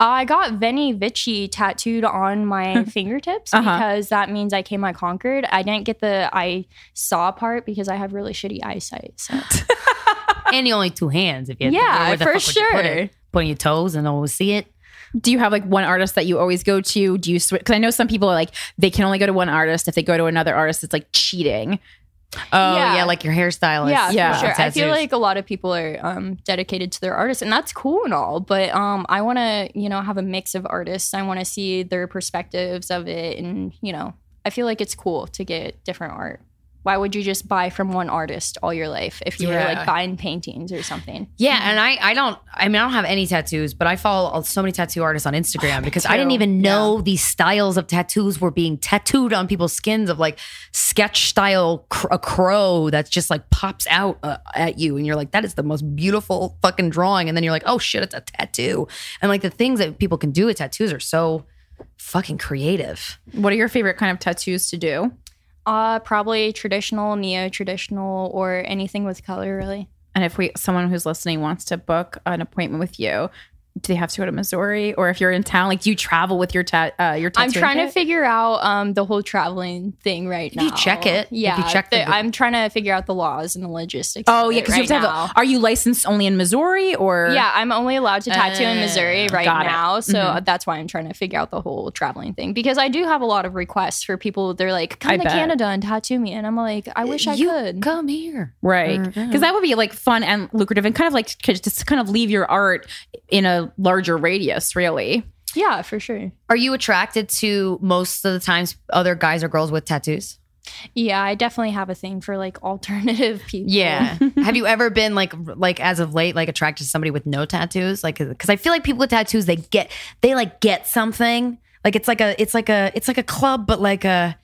I got Veni Vici tattooed on my fingertips Uh-huh. because that means I came I conquered. I didn't get the I saw part because I have really shitty eyesight. So and the only two hands if you Yeah, where the for fuck would you put sure. It? Put on your toes and always see it. Do you have like one artist that you always go to? Do you switch? Because I know some people are like they can only go to one artist. If they go to another artist, it's like cheating. Oh Yeah. yeah, like your hairstylist. yeah, Yeah. for sure. I feel like a lot of people are um, dedicated to their artists, and that's cool and all. But um, I want to, you know, have a mix of artists. I want to see their perspectives of it, and you know, I feel like it's cool to get different art. Why would you just buy from one artist all your life if you were like buying paintings or something? Yeah, and I I don't I mean I don't have any tattoos, but I follow so many tattoo artists on Instagram because I didn't even know these styles of tattoos were being tattooed on people's skins of like sketch style cr- a crow that just like pops out uh, at you and you're like that is the most beautiful fucking drawing and then you're like oh shit it's a tattoo and like the things that people can do with tattoos are so fucking creative. What are your favorite kind of tattoos to do? Uh, probably traditional, neo traditional, or anything with color, really. And if we someone who's listening wants to book an appointment with you, do they have to go to Missouri? Or if you're in town, like do you travel with your tat uh, your tattoo? I'm trying to figure out um, the whole traveling thing right If now. you check it, if you yeah. check the- the- I'm trying to figure out the laws and the logistics. Oh yeah, because you right have to have. A, are you licensed only in Missouri or? Yeah, I'm only allowed to tattoo in Missouri Uh, right now, so Mhm. that's why I'm trying to figure out the whole traveling thing because I do have a lot of requests for people. They're like, I "Come to bet. Canada and tattoo me," and I'm like, "I wish I you could." come here. Right. Because that would be like fun and lucrative and kind of like just kind of leave your art in a larger radius, really. Yeah, for sure. Are you attracted to most of the times other guys or girls with tattoos? Yeah, I definitely have a thing for like alternative people. Yeah. Have you ever been like like as of late like attracted to somebody with no tattoos? Like cuz I feel like people with tattoos they get they like get something. Like it's like a it's like a it's like a club but like a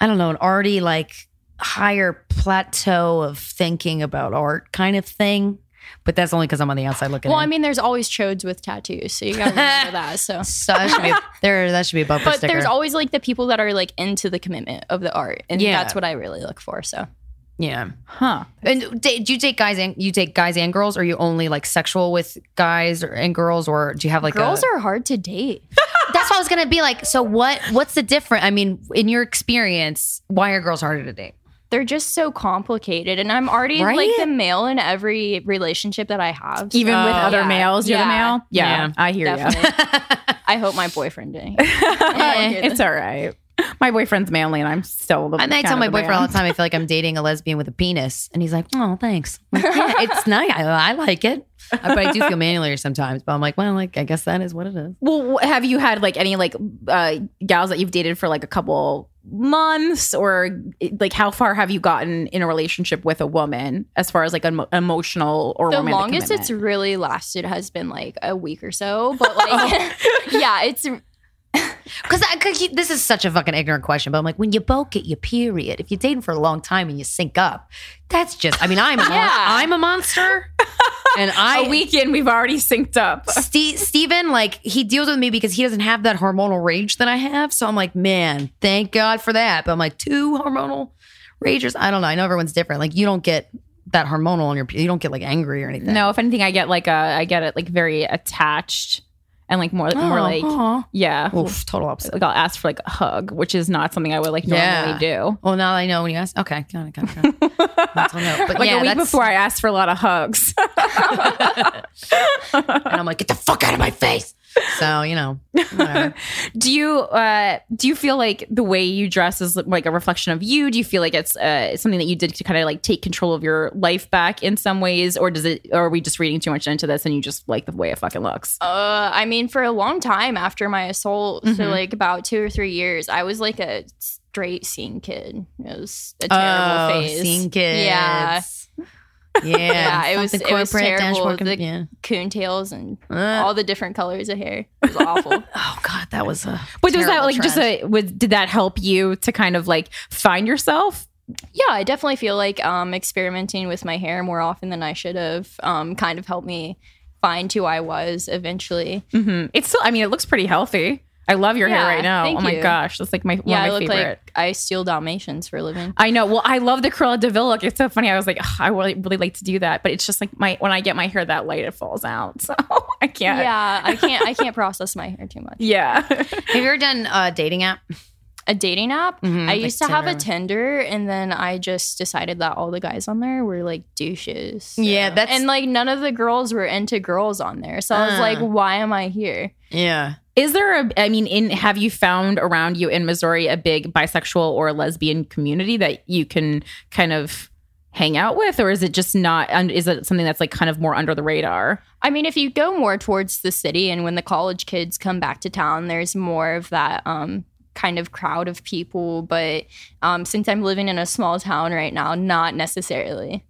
I don't know, an already like higher plateau of thinking about art kind of thing. But that's only cuz I'm on the outside looking Well, in. I mean, there's always chodes with tattoos, so you gotta remember that. So, so that should be there that should be a bumper but sticker. there's always like the people that are like into the commitment of the art, and Yeah. that's what I really look for. So, yeah. Huh. And da- do you take guys and you take guys and girls? Or are you only like sexual with guys or, and girls, or do you have like girls a, are hard to date. That's what I was gonna be like. So what? What's the difference? I mean, in your experience, why are girls harder to date? They're just so complicated, and I'm already Right? like the male in every relationship that I have. Even with So, other yeah. males, you're the male? Yeah, Yeah, I hear you. I hope my boyfriend didn't. it's all right. My boyfriend's manly and I'm still the And I tell my boyfriend man. all the time, I feel like I'm dating a lesbian with a penis, and he's like, "Oh, thanks." Like, yeah, it's nice. I, I like it, but I do feel manlier sometimes. But I'm like, well, like I guess that is what it is. Well, have you had like any like uh, gals that you've dated for like a couple months, or like how far have you gotten in a relationship with a woman as far as like emo- emotional or the longest commitment? it's really lasted has been like a week or so, but like, oh. yeah, it's Because this is such a fucking ignorant question, but I'm like, when you both get your period, if you're dating for a long time and you sync up, that's just. I mean, I'm a mon- Yeah. I'm a monster, and I a weekend we've already synced up. Steve, Steven, like he deals with me because he doesn't have that hormonal rage that I have. So I'm like, man, thank God for that. But I'm like, two hormonal ragers. I don't know. I know everyone's different. Like you don't get that hormonal on your. You don't get like angry or anything. No, if anything, I get like a I get it like very attached and like more more Oh, like aw. yeah. Oof, total opposite. Like I'll ask for like a hug, which is not something I would like Yeah. normally do. Well, now I know when you ask. Okay, got it, got it, got it. That's all I know. But Like yeah, a week before, I asked for a lot of hugs. and I'm like, get the fuck out of my face. So you know, do you uh do you feel like the way you dress is like a reflection of you? Do you feel like it's uh something that you did to kind of like take control of your life back in some ways, or does it? Or are we just reading too much into this and you just like the way it fucking looks? Uh, I mean, for a long time after my assault, so Mhm. like about two or three years, I was like a straight scene kid. It was a terrible oh, phase. scene kids. Yeah. Yeah, Yeah, it was Something it was corporate, terrible. dashboard com- The yeah. coontails and Uh. all the different colors of hair. It was awful. Oh God, that was a. But was that terrible like just a was did that help you to kind of like find yourself? yeah, I definitely feel like um, experimenting with my hair more often than I should have um, kind of helped me find who I was eventually. hmm It's still, I mean, it looks pretty healthy. I love your hair right now. thank Oh my you. gosh, that's like my one yeah, I of my look favorite. like I steal Dalmatians for a living. I know. Well, I love the Cruella de Vil look. It's so funny. I was like, "Ugh, I really, really like to do that, but it's just like my when I get my hair that light, it falls out. So I can't. Yeah, I can't. I can't process my hair too much. Yeah. Have you ever done a dating app? A dating app. Mhm, I like used to have a Tinder. Tinder, and then I just decided that all the guys on there were like douches. Yeah, that's- and like none of the girls were into girls on there. So I was Uh. like, why am I here? Yeah. Is there a? I mean, in have you found around you in Missouri a big bisexual or lesbian community that you can kind of hang out with, or is it just not? Is it something that's like kind of more under the radar? I mean, if you go more towards the city and when the college kids come back to town, there's more of that um, kind of crowd of people. But um, since I'm living in a small town right now, not necessarily.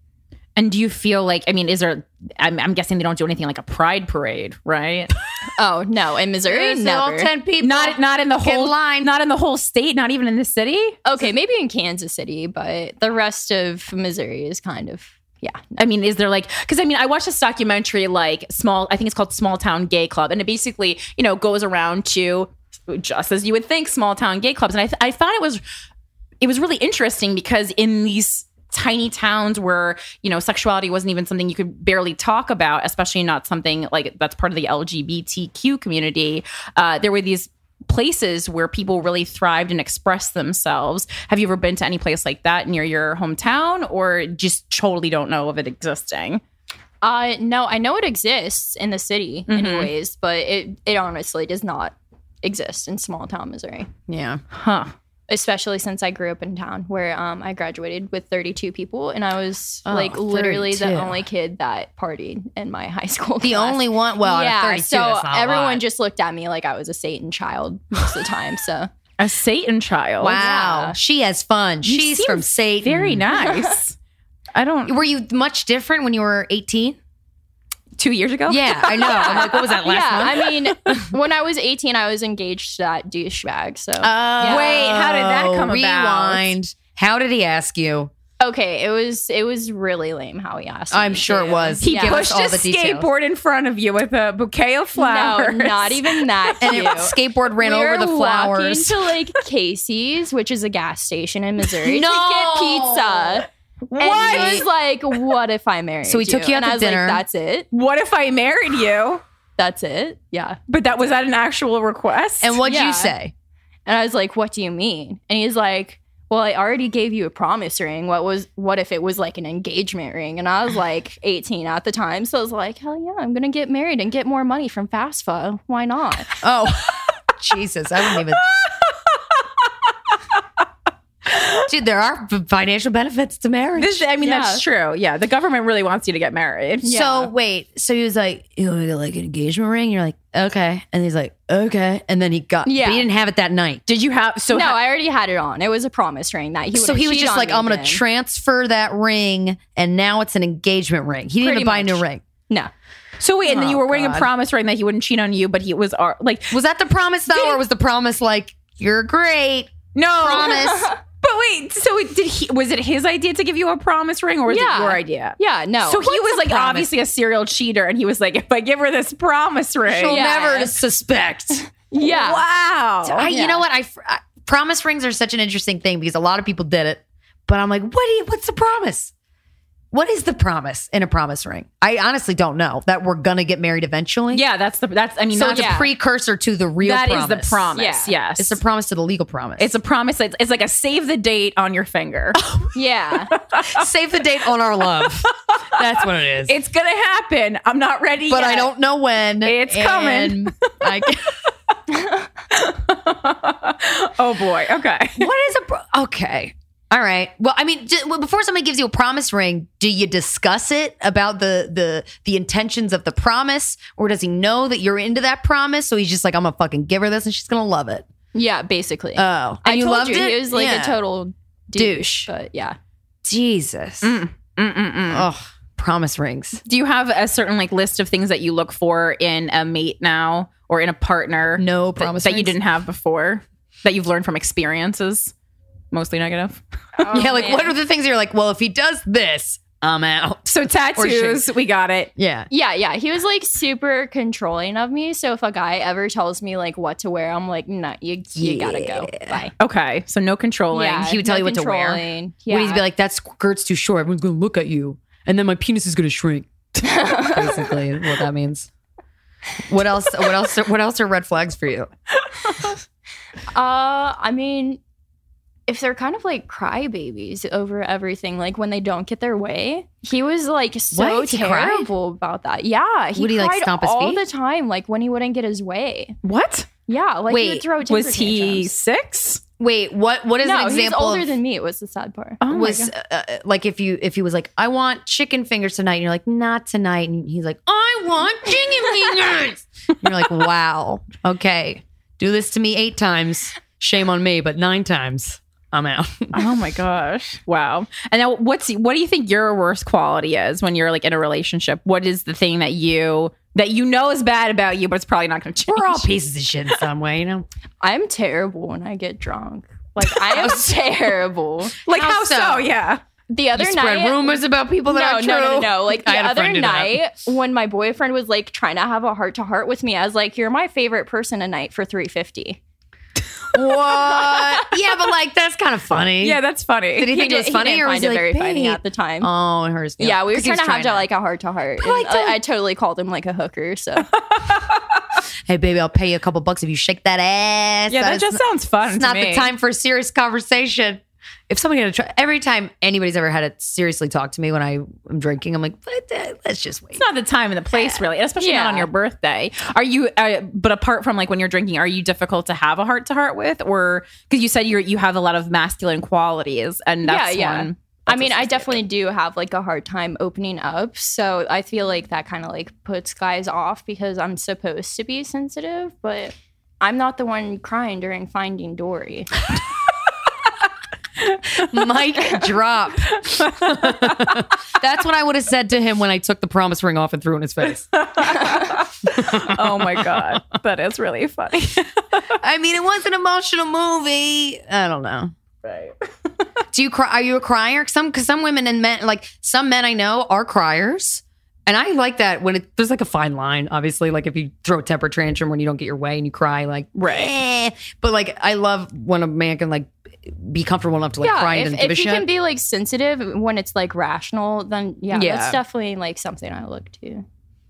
And do you feel like? I mean, is there? I'm, I'm guessing they don't do anything like a pride parade, right? Oh no, in Missouri, So all never. 10 people. not not in the whole line. not in the whole state, not even in the city. Okay, maybe in Kansas City, but the rest of Missouri is kind of yeah. I mean, is there like because I mean, I watched this documentary like small. I think it's called Small Town Gay Club, and it basically you know goes around to just as you would think small town gay clubs, and I th- I found it was it was really interesting because in these tiny towns where you know sexuality wasn't even something you could barely talk about especially not something like that's part of the lgbtq community uh, there were these places where people really thrived and expressed themselves have you ever been to any place like that near your hometown or just totally don't know of it existing Uh no, I know it exists in the city Mhm. anyways, but it it honestly does not exist in small town Missouri. Yeah. huh Especially since I grew up in town where um I graduated with 32 people and I was Oh, like literally 32. the only kid that partied in my high school. The class. only one. Well, yeah, 32, so everyone just looked at me like I was a Satan child most of the time. So a satan child Wow. Yeah. She has fun. You She's from Satan. very nice i don't Were you much different when you were 18? Two years ago Yeah, I know. I'm like, what was that last yeah, month? I mean, when I was 18, I was engaged to that douchebag. So Oh, Wait, how did that come oh, about? rewind. How did he ask you? okay, it was it was really lame how he asked. I'm sure to. it was. he Yeah. Pushed all his the details. skateboard in front of you with a bouquet of flowers No, not even that. And it, skateboard ran we over the flowers. To like Casey's, which is a gas station in Missouri, No. to get pizza. What? And he was like, "What if I married So he took you out and to I was dinner. Like, That's it. what if i married you That's it. Yeah. but that was that an actual request and what'd Yeah. you say? And I was like, "What do you mean?" And he's like, "Well, I already gave you a promise ring. What was what if it was like an engagement ring?" And I was like 18 at the time, so I was like, "Hell yeah, I'm gonna get married and get more money from FAFSA. Why not?" Oh, Jesus. I wouldn't even. Dude, there are financial benefits to marriage. This, I mean, Yeah. that's true. Yeah, the government really wants you to get married. Yeah. So wait, so he was like, "You want to get like an engagement ring?" You're like, "Okay," and he's like, "Okay," and then he got. Yeah. but he didn't have it that night. Did you have so? no, ha- I already had it on. It was a promise ring that he. so he was just like, "I'm going to transfer that ring," and now it's an engagement ring. He didn't Pretty even buy a new ring. No, so wait, and then you Oh, were wearing God. a promise ring that he wouldn't cheat on you, but he was uh, like, Was that the promise though, or was the promise like, "You're great"? no Promise. but wait, so did he? Was it his idea to give you a promise ring, or was Yeah. it your idea? yeah, no. So he What's was like promise? obviously a serial cheater, and he was like, if I give her this promise ring, She'll Yeah. never suspect. yeah. wow. I, Yeah. You know what? I, I promise rings are such an interesting thing because a lot of people did it, but I'm like, what? Do you, what's the promise? What is the promise in a promise ring? I honestly don't know that we're gonna get married eventually. yeah, that's the that's. I mean, so that's it's a precursor to the real. that is promise. the promise. Yeah. Yes, It's a promise to the legal promise. It's a promise. It's, it's like a save the date on your finger. Oh yeah. save the date on our love. That's what it is. it's gonna happen. I'm not ready, but yet. I don't know when. It's coming. I, oh boy. Okay. what is a pro- okay? All right. Well, I mean, just, well, before somebody gives you a promise ring, do you discuss it about the the the intentions of the promise, or does he know that you're into that promise? So he's just like, I'm gonna fucking give her this, and she's gonna love it. yeah, basically. Oh, and I you told loved you it. he was like Yeah. a total douche, Douche. But yeah. Jesus. Mm, mm, mm, mm. Oh, promise rings. Do you have a certain like list of things that you look for in a mate now or in a partner? No that- promise that you didn't have before that you've learned from experiences, mostly negative. yeah, like what are the things you're like? Well, if he does this, I'm out. So tattoos, we got it. Yeah. Yeah, yeah. He was like super controlling of me. So if a guy ever tells me like what to wear, I'm like, no, you you gotta go. Bye. Okay, so no controlling. Yeah, He would tell no you what to wear. controlling. Would he Yeah. be like, that skirt's too short. Everyone's going to look at you. And then my penis is going to shrink. Basically, what that means. What else? What else? What else are red flags for you? Uh, I mean, if they're kind of like crybabies over everything, like when they don't get their way, he was like so What? Terrible about that. Yeah, he Would he, like, cried stomp his all feet? the time, like when he wouldn't get his way. What? Yeah, like he Wait, would throw. Was temper he tantrums. six? Wait, what? What is no, an example? he's older of- than me. It was the sad part. Oh was uh, uh, like if you if he was like I want chicken fingers tonight and you're like not tonight and he's like I want chicken fingers you're like wow okay do this to me eight times shame on me but nine times I'm out Oh my gosh! Wow. And now, what's what do you think your worst quality is when you're like in a relationship? What is the thing that you that you know is bad about you, but it's probably not going to change? we're all pieces of shit in some way you know I'm terrible when I get drunk. Like I am terrible. Like How how, so? so? Yeah. The other you spread night, rumors about people that no, aren't no, true no, no, no. Like the other friend do that. night when my boyfriend was like trying to have a heart to heart with me, I was like, "You're my favorite person tonight for 350." What yeah but like that's kind of funny Yeah, that's funny. did he think it was funny didn't or was it like, very funny at the time. oh it hurts yeah, we were trying to have to like a heart to heart. I, I totally called him like a hooker. So hey baby I'll pay you a couple bucks if you shake that ass Yeah, that That's just sounds fun. It's not the time for a serious conversation. If somebody had to try, every time anybody's ever had to seriously talk to me when I am drinking, I'm like, "Let- uh, let's just wait. It's not the time and the place, really, and especially not on your birthday. Are you? Uh, but apart from like when you're drinking, are you difficult to have a heart to heart with, or because you said you you have a lot of masculine qualities, and that's yeah, yeah. one. I mean, I definitely do have like a hard time opening up. So I feel like that kind of like puts guys off because I'm supposed to be sensitive, but I'm not the one crying during Finding Dory. Mic drop. That's what I would have said to him when I took the promise ring off and threw it in his face. oh my god, that is really funny. I mean, it was an emotional movie. I don't know. right. Do you cry? Are you a crier? Some because some women and men, like some men I know, are criers, and I like that when it, there's like a fine line. Obviously, like if you throw a temper tantrum when you don't get your way and you cry, like Right. eh. But like I love when a man can like be comfortable enough to like yeah, cry and if, doesn't give a if he shit. can be like sensitive when it's like rational, then yeah, Yeah. that's definitely like something I look to.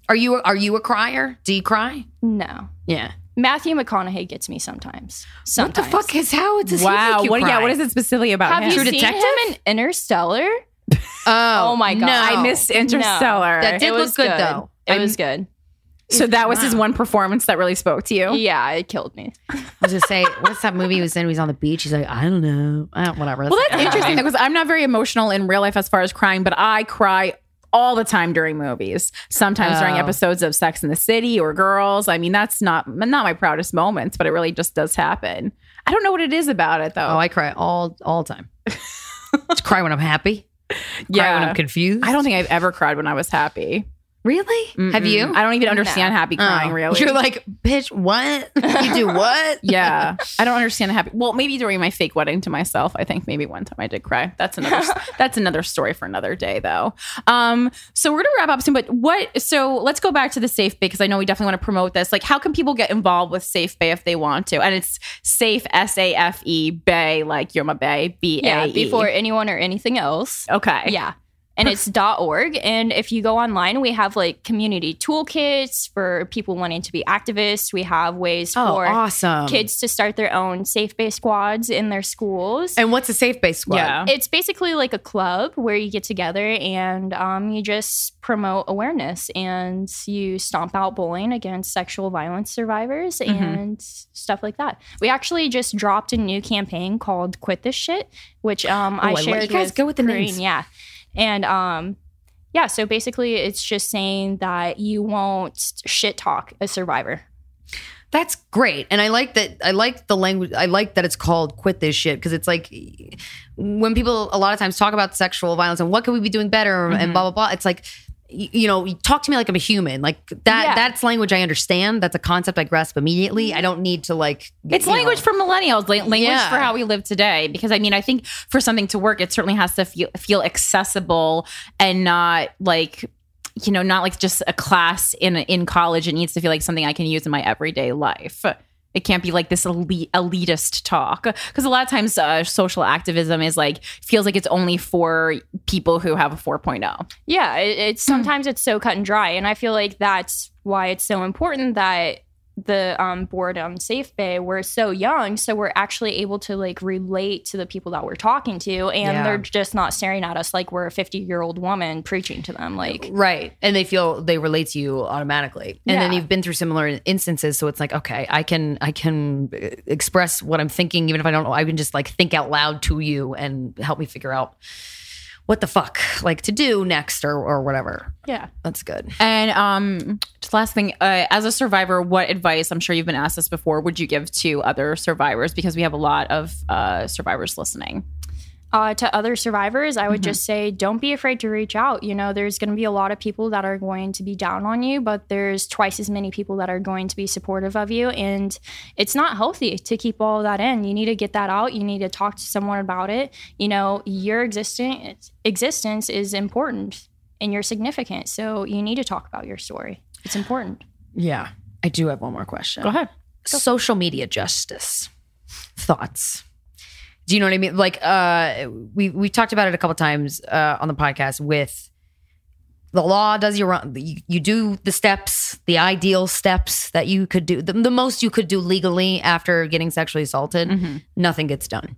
are you are you a crier? Do you cry? No. Yeah. Matthew McConaughey gets me sometimes. What the fuck is how does wow. he make you What? cry? Yeah. What is it specifically about Have him? you True seen Detective? him in Interstellar? Oh, Oh my oh, God. no. I missed Interstellar. That did it look was good, though. It I'm- was good. So that was his one performance that really spoke to you. Yeah, it killed me. I was gonna say, what's that movie he was in? He was on the beach. He's like, I don't know, I don't, whatever. Well, that's interesting because I'm not very emotional in real life as far as crying, but I cry all the time during movies. Sometimes during Oh. episodes of Sex in the City or Girls. I mean, that's not not my proudest moments, but it really just does happen. I don't know what it is about it though. Oh, I cry all all the time. Just cry when I'm happy. Cry yeah, when I'm confused. I don't think I've ever cried when I was happy. Really. Have Mm-mm. you? I don't even understand happy crying. Oh. Really, You're like, bitch. What? You do what? yeah, I don't understand happy. Well, maybe during my fake wedding to myself, I think maybe one time I did cry. That's another. that's another story for another day, though. Um, so we're gonna wrap up soon. But what? So let's go back to the SafeBAE because I know we definitely want to promote this. Like, how can people get involved with SafeBAE if they want to? And it's Safe S A F E Bay, like Yoma Bay B A Yeah, E. before anyone or anything else. Okay. Yeah. And it's .org. And if you go online, we have like community toolkits for people wanting to be activists. We have ways Oh, for awesome. kids to start their own safe base squads in their schools. And what's a safe base squad? Yeah. it's basically like a club where you get together and um, you just promote awareness and you stomp out bullying against sexual violence survivors Mm-hmm. and stuff like that. We actually just dropped a new campaign called "Quit This Shit," which um, I I love- shared. you guys with go with the Corinne, names. yeah, and um, yeah. So basically, it's just saying that you won't shit talk a survivor. That's great. And I like that I like the language I like that it's called quit this shit because it's like when people a lot of times talk about sexual violence and what could we be doing better and blah blah blah it's like y- you know, talk to me like I'm a human. Like that. Yeah. That's language I understand. That's a concept I grasp immediately. I don't need to like. It's you know- language for millennials, la- language Yeah. for how we live today. Because I mean, I think for something to work, it certainly has to feel feel accessible and not like you know, not like just a class in in college. It needs to feel like something I can use in my everyday life. It can't be like this elite, elitist talk because a lot of times uh, social activism is like feels like it's only for people who have a oh. 4.0. Yeah, it, it's sometimes it's so cut and dry, and I feel like that's why it's so important that the um, board on SafeBAE we're so young, so we're actually able to like relate to the people that we're talking to, and Yeah. they're just not staring at us like we're a fifty year old woman preaching to them. Like, Right. And they feel they relate to you automatically. And then you've been through similar instances. So it's like, okay, I can, I can uh, express what I'm thinking, even if I don't know, I can just like think out loud to you and help me figure out what the fuck like to do next or, or whatever. yeah, That's good. And um, just last thing, uh, as a survivor, what advice? I'm sure you've been asked this before. Would you give to other survivors? Because we have a lot of uh, survivors listening. Uh, to other survivors, I would just say don't be afraid to reach out. You know, there's going to be a lot of people that are going to be down on you, but there's twice as many people that are going to be supportive of you. And it's not healthy to keep all that in. You need to get that out. You need to talk to someone about it. You know, your existence existence is important and you're significant. So you need to talk about your story. It's important. Yeah. I do have one more question. Go ahead. Social media justice. Thoughts. Do you know what I mean? Like uh we we talked about it a couple times uh on the podcast with the law does you wrong you, you do the steps, the ideal steps that you could do the, the most you could do legally after getting sexually assaulted. Nothing gets done.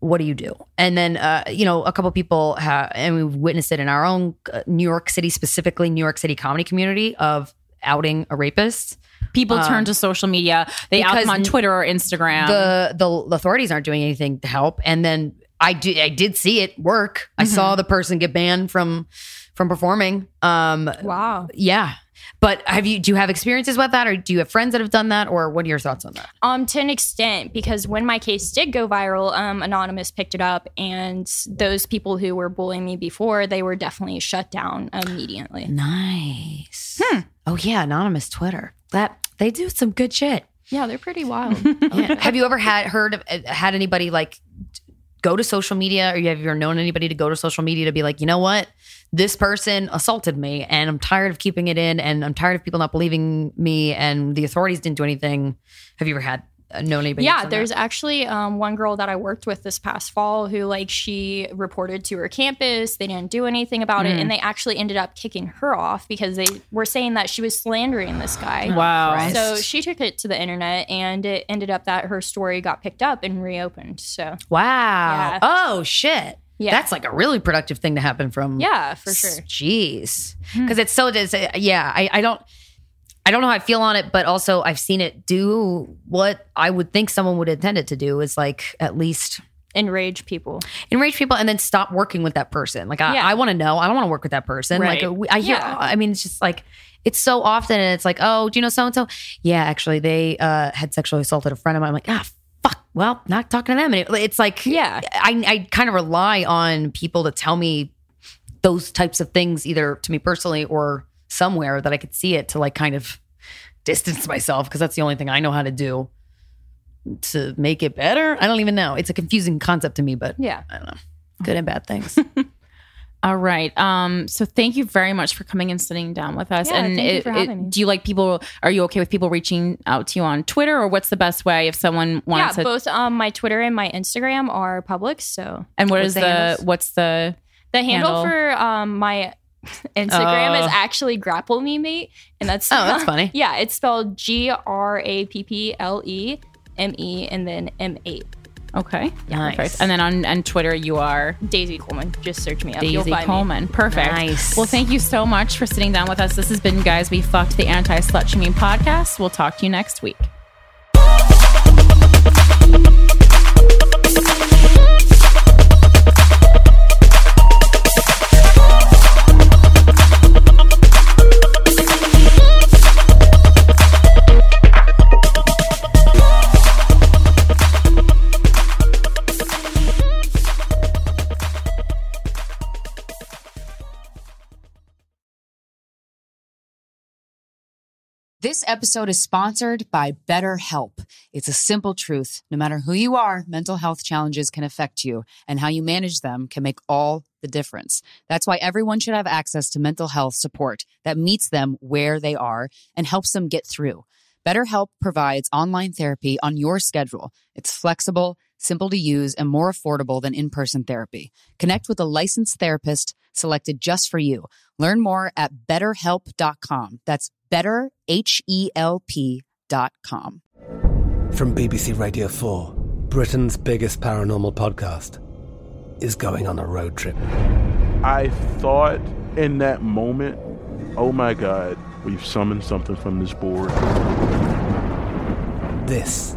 What do you do? And then uh you know a couple people have and we've witnessed it in our own uh, New York City specifically New York City comedy community of outing a rapist. People Um, turn to social media. They out them on Twitter or Instagram. the the authorities aren't doing anything to help. And then i do i did see it work. I saw the person get banned from from performing. Um Wow. yeah. But have you do you have experiences with that or do you have friends that have done that? Or what are your thoughts on that? Um, to an extent, because when my case did go viral, um, Anonymous picked it up, and those people who were bullying me before, they were definitely shut down immediately. nice. Oh yeah. Anonymous twitter. That they do some good shit Yeah, they're pretty wild. Yeah. have you ever had heard of had anybody like go to social media or you have you ever known anybody to go to social media to be like you know what this person assaulted me and i'm tired of keeping it in and i'm tired of people not believing me and the authorities didn't do anything have you ever had uh, known anybody yeah, there's that? actually um, one girl that I worked with this past fall who, like, she reported to her campus. They didn't do anything about it, and they actually ended up kicking her off because they were saying that she was slandering this guy. wow. So she took it to the internet, and it ended up that her story got picked up and reopened. So wow Yeah. oh shit Yeah. that's like a really productive thing to happen from yeah, for sure. Jeez, because it's so. It's, yeah, I, I don't. I don't know how I feel on it, but also I've seen it do what I would think someone would intend it to do is like at least Enrage people. enrage people and then stop working with that person. Like I, Yeah. I want to know. I don't want to work with that person. Right. Like I hear. Yeah. I mean, it's just like it's so often, and it's like, oh, do you know so and so? Yeah, actually, they uh, had sexually assaulted a friend of mine. I'm like, ah, fuck. Well, not talking to them. And it- it's like, Yeah. I I kind of rely on people to tell me those types of things, either to me personally or somewhere that I could see it to like kind of distance myself because that's the only thing I know how to do to make it better. I don't even know. It's a confusing concept to me, but Yeah. I don't know. Good and bad things. All right. Um, so thank you very much for coming and sitting down with us. Yeah, and thank you for having me. do you like people? Are you okay with people reaching out to you on Twitter, or what's the best way if someone Yeah, wants to? Yeah, both um, my Twitter and my Instagram are public. So and What's the the, handles? what's the the handle, Handle. for um, my Instagram Oh. is actually Grapple Me Mate, and that's Oh, that's funny. yeah, it's spelled G R A P P L E M E and then M eight. okay? Nice. Perfect. And then on, on Twitter you are Daisy Coleman. Just search me up. You'll Daisy find me. Coleman. Perfect. Nice. Well, thank you so much for sitting down with us. This has been guys. We fucked the anti slut shaming podcast. We'll talk to you next week. This episode is sponsored by BetterHelp. It's a simple truth. No matter who you are, mental health challenges can affect you, and how you manage them can make all the difference. That's why everyone should have access to mental health support that meets them where they are and helps them get through. BetterHelp provides online therapy on your schedule. It's flexible, simple to use, and more affordable than in person therapy. Connect with a licensed therapist selected just for you. Learn more at betterhelp.com. That's betterhelp.com. From BBC Radio 4, Britain's biggest paranormal podcast is going on a road trip. I thought in that moment, oh my God, we've summoned something from this board. This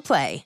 Play.